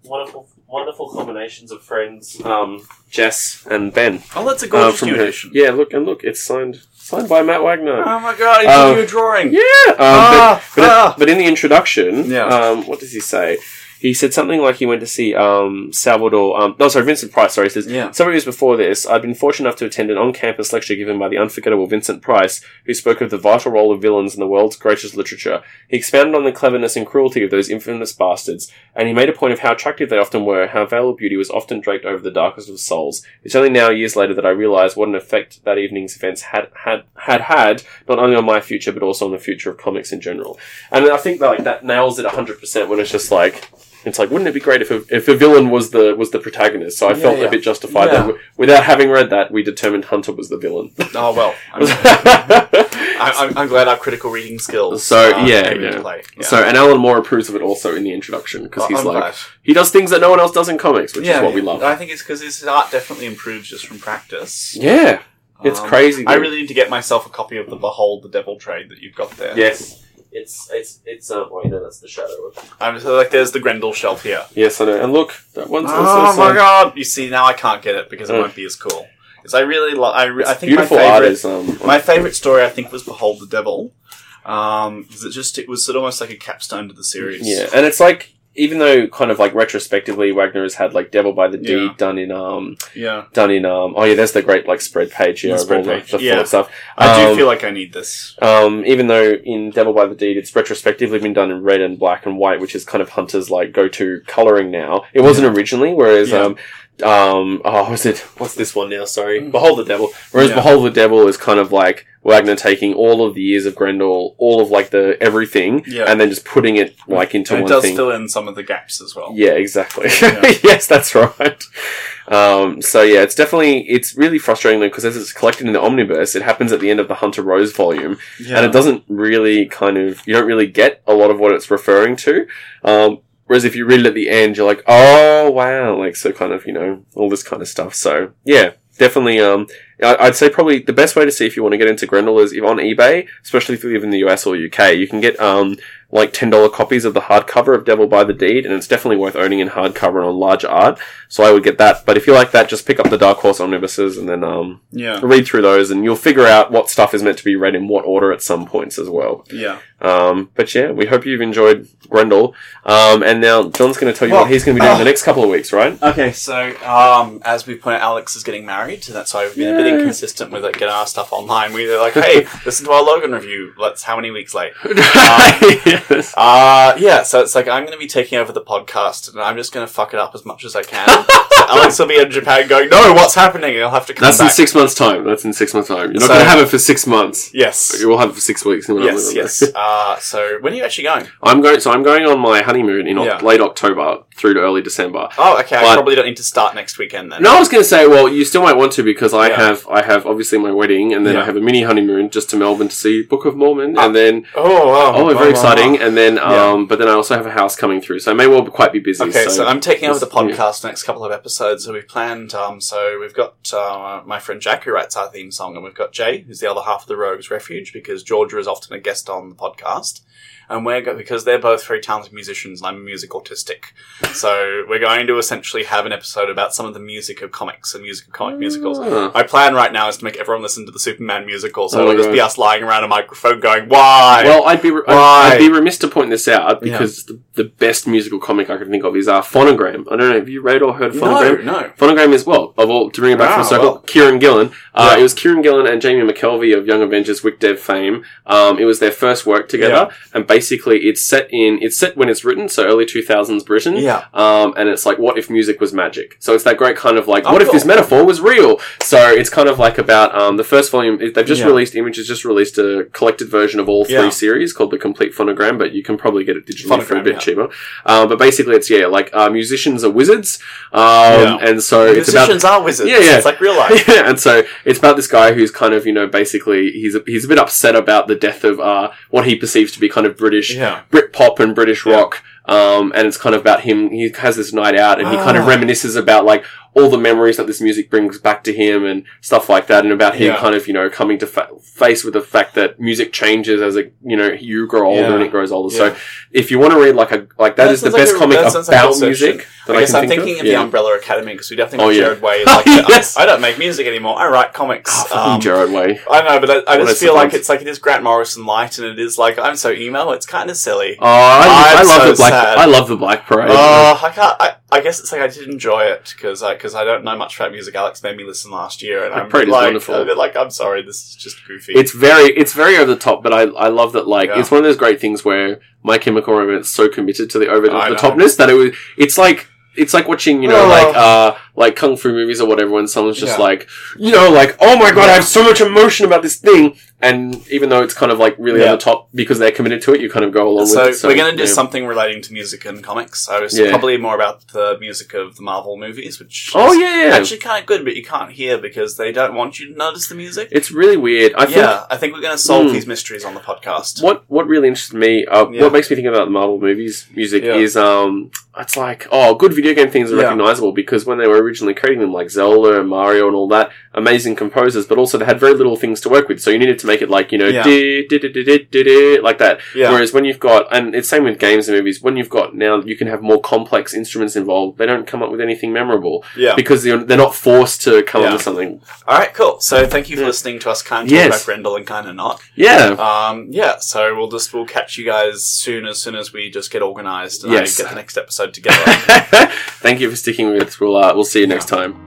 wonderful wonderful combinations of friends, um, Jess and Ben. Oh, that's a uh, gorgeous from her- Yeah, look and look, it's signed signed by Matt Wagner. Oh my god, he's Um, a drawing. Yeah, um, Ah, but, but, ah. but in the introduction, Yeah. um, what does he say? He said something like he went to see um, Salvador. Um, no, sorry, Vincent Price. Sorry, he says Yeah. several years before this, I'd been fortunate enough to attend an on-campus lecture given by the unforgettable Vincent Price, who spoke of the vital role of villains in the world's greatest literature. He expounded on the cleverness and cruelty of those infamous bastards, and he made a point of how attractive they often were, how veil of beauty was often draped over the darkest of souls. It's only now, years later, that I realise what an effect that evening's events had had had had not only on my future but also on the future of comics in general. And I think that like that nails it hundred percent when it's just like. It's like, wouldn't it be great if a, if a villain was the was the protagonist? So I Yeah, felt yeah. a bit justified Yeah. that w- without having read that, we determined Hunter was the villain. Oh well. I'm, I, I'm, I'm glad our critical reading skills. So, uh, yeah, yeah. So, and Alan Moore approves of it also in the introduction because he's I'm like glad. he does things that no one else does in comics, which is what we love. I think it's because his art definitely improves just from practice. yeah, it's Um, crazy. I really need to get myself a copy of the Behold the Devil trade that you've got there. yes. It's it's it's. Well, you know that's the shadow. Of... I'm so like, there's the Grendel shelf here. Yes, I know. And look, that one's also Oh my signed. god! You see, now I can't get it because it Mm. won't be as cool. Because I really, lo- I, re- I It's think my beautiful art favorite, is um. my favorite story, I think, was Behold the Devil. Um, because it just it was sort of almost like a capstone to the series. Yeah, and it's like even though kind of like retrospectively Wagner has had like Devil by the Deed Yeah. done in um yeah. done in um oh yeah there's the great like spread page here The spread all page, the yeah. full stuff. I do Um, feel like I need this. Um, even though in Devil by the Deed it's retrospectively been done in red and black and white, which is kind of Hunter's like go-to coloring now. It wasn't originally, whereas Yeah. um, um, oh, was it? What's this one now? Sorry, Behold the Devil. Whereas Yeah. Behold the Devil is kind of like Wagner taking all of the years of Grendel, all of like the everything, Yeah. and then just putting it like into And it one does thing. fill in some of the gaps as well. Yeah, exactly. Yeah. yes, that's right. Um, so yeah, it's definitely it's really frustrating because as it's collected in the omnibus, it happens at the end of the Hunter Rose volume, Yeah. and it doesn't really kind of you don't really get a lot of what it's referring to. Um, whereas if you read it at the end, you're like, oh wow, like so kind of you know all this kind of stuff. So yeah, definitely. Um, I'd say probably the best way to see if you want to get into Grendel is on eBay, especially if you live in the US or UK, you can get um like ten dollar copies of the hardcover of Devil by the Deed, and it's definitely worth owning in hardcover and on large art. So I would get that. But if you like that, just pick up the Dark Horse omnibuses and then um yeah. read through those, and you'll figure out what stuff is meant to be read in what order at some points as well. Yeah. Um, but yeah, we hope you've enjoyed Grendel. Um, and now John's going to tell you Well, what he's going to be doing oh. the next couple of weeks, right? Okay, so um, as we point out, Alex is getting married, so that's why we've been a bit inconsistent with it, getting our stuff online. We're like, hey, listen to our Logan review. Let's how many weeks late? Yes. Uh, yeah, so it's like I'm going to be taking over the podcast, and I'm just going to fuck it up as much as I can. Alex will be in Japan going, no, what's happening? He'll have to come That's in six months' time. That's in six months' time. You're not So- going to have it for six months. Yes. You will have it for six weeks. and we'll Yes, yes. Uh, so when are you actually going? I'm going. So I'm going on my honeymoon in Oc- Yeah. late October through to early December. Oh, okay. I But- probably don't need to start next weekend then. No, I was going to say, well, you still might want to because I Yeah. have, I have obviously my wedding, and then Yeah. I have a mini honeymoon just to Melbourne to see Book of Mormon, Ah. and then Oh, wow. oh, very exciting, and then Yeah. um, but then I also have a house coming through, so I may well be quite be busy. Okay, so, I'm taking over the podcast next couple of episodes. So we've planned. Um, so we've got uh, my friend Jack who writes our theme song, and we've got Jay who's the other half of the Rogues Refuge because Georgia is often a guest on the podcast, and we're go- because they're both very talented musicians, and I'm music autistic. so we're going to essentially have an episode about some of the music of comics and music of comic musicals. Ah. My plan right now is to make everyone listen to the Superman musical, so Oh it'll just be us lying around a microphone going, "Why?" Well, I'd be re- I'd, I'd be remiss to point this out because the, the best musical comic I can think of is uh, Phonogram. I don't know. Have you read or heard of no, Phonogram? no. Phonogram is well of all to bring it back Wow, full circle. well. Kieron Gillen. Uh, Yeah. It was Kieron Gillen and Jamie McKelvie of Young Avengers WicDiv fame. Um, it was their first work together, and basically it's set in it's set when it's written, so early two thousands Britain. Yeah. Um, and it's like, what if music was magic? So it's that great kind of like, Oh, what if this metaphor was real? So it's kind of like about um, the first volume. They've just Yeah. released Image has just released a collected version of all three Yeah. series called the Complete Phonogram, but you can probably get it digitally for a bit yeah. cheaper. Um, but basically, it's yeah, like uh, musicians are wizards, um, and so it's about Musicians are wizards. Yeah, yeah. It's like real life. yeah, and so it's about this guy who's kind of, you know, basically he's a, he's a bit upset about the death of uh, what he perceives to be kind of British Yeah. Brit pop and British Yeah. rock. Um, and it's kind of about him. He has this night out, and he kind of Ah. reminisces about like all the memories that this music brings back to him, and stuff like that, and about him Yeah. kind of you know coming to fa- face with the fact that music changes as it you know you grow older Yeah. and it grows older. Yeah. So if you want to read like a like that That is the sounds like best a- comic sounds like about music that I I, guess can I'm think thinking of, Yeah. the Umbrella Academy because we definitely Oh, yeah. Gerard Way. Oh, Like, yes. I, I don't make music anymore. I write comics. Oh, Um, Gerard Way. I know, but I, I just a feel like it's like it is Grant Morrison light, and it is like I'm so emo. It's kind of silly. Oh, I, I love so the black. Sad. I love the Black Parade. Oh, I can't. I, I guess it's like I did enjoy it because I because I don't know much about music. Alex made me listen last year, and The I'm parade like wonderful. a bit like I'm sorry, this is just goofy. it's very, it's very over the top, but I, I love that. Like, Yeah. it's one of those great things where My Chemical Romance is so committed to the over I the topness that it was. It's like. It's like watching, you know, Oh. like uh, like kung fu movies or whatever. When someone's just Yeah. like, you know, like, oh my god, I have so much emotion about this thing, and even though it's kind of like really Yeah. over the top because they're committed to it, you kind of go along so, with it. So we're going to do yeah. something relating to music and comics. I was Yeah. probably more about the music of the Marvel movies, which Oh is yeah, yeah. actually kind of good, but you can't hear because they don't want you to notice the music. it's really weird. I think yeah, I think we're going to solve Hmm. these mysteries on the podcast. what what really interested me, uh, Yeah. what makes me think about the Marvel movies music Yeah. is um, it's like oh, good video game things are Yeah. recognizable because when they were originally creating them, like Zelda and Mario and all that, amazing composers, but also they had very little things to work with, so you needed to make it like you know Yeah. like that. Yeah, Whereas when you've got, and it's same with games and movies, when you've got now you can have more complex instruments involved, they don't come up with anything memorable yeah. because they're, they're not forced to come Yeah. up with something. All right, cool. So thank you for listening to us kind of Yes. talk about Grendel and kind of not. Yeah. Um, yeah, so we'll just we'll catch you guys soon as soon as we just get organised and Yes. Get the next episode together. Thank you for sticking with us. We'll uh, we'll see you next time.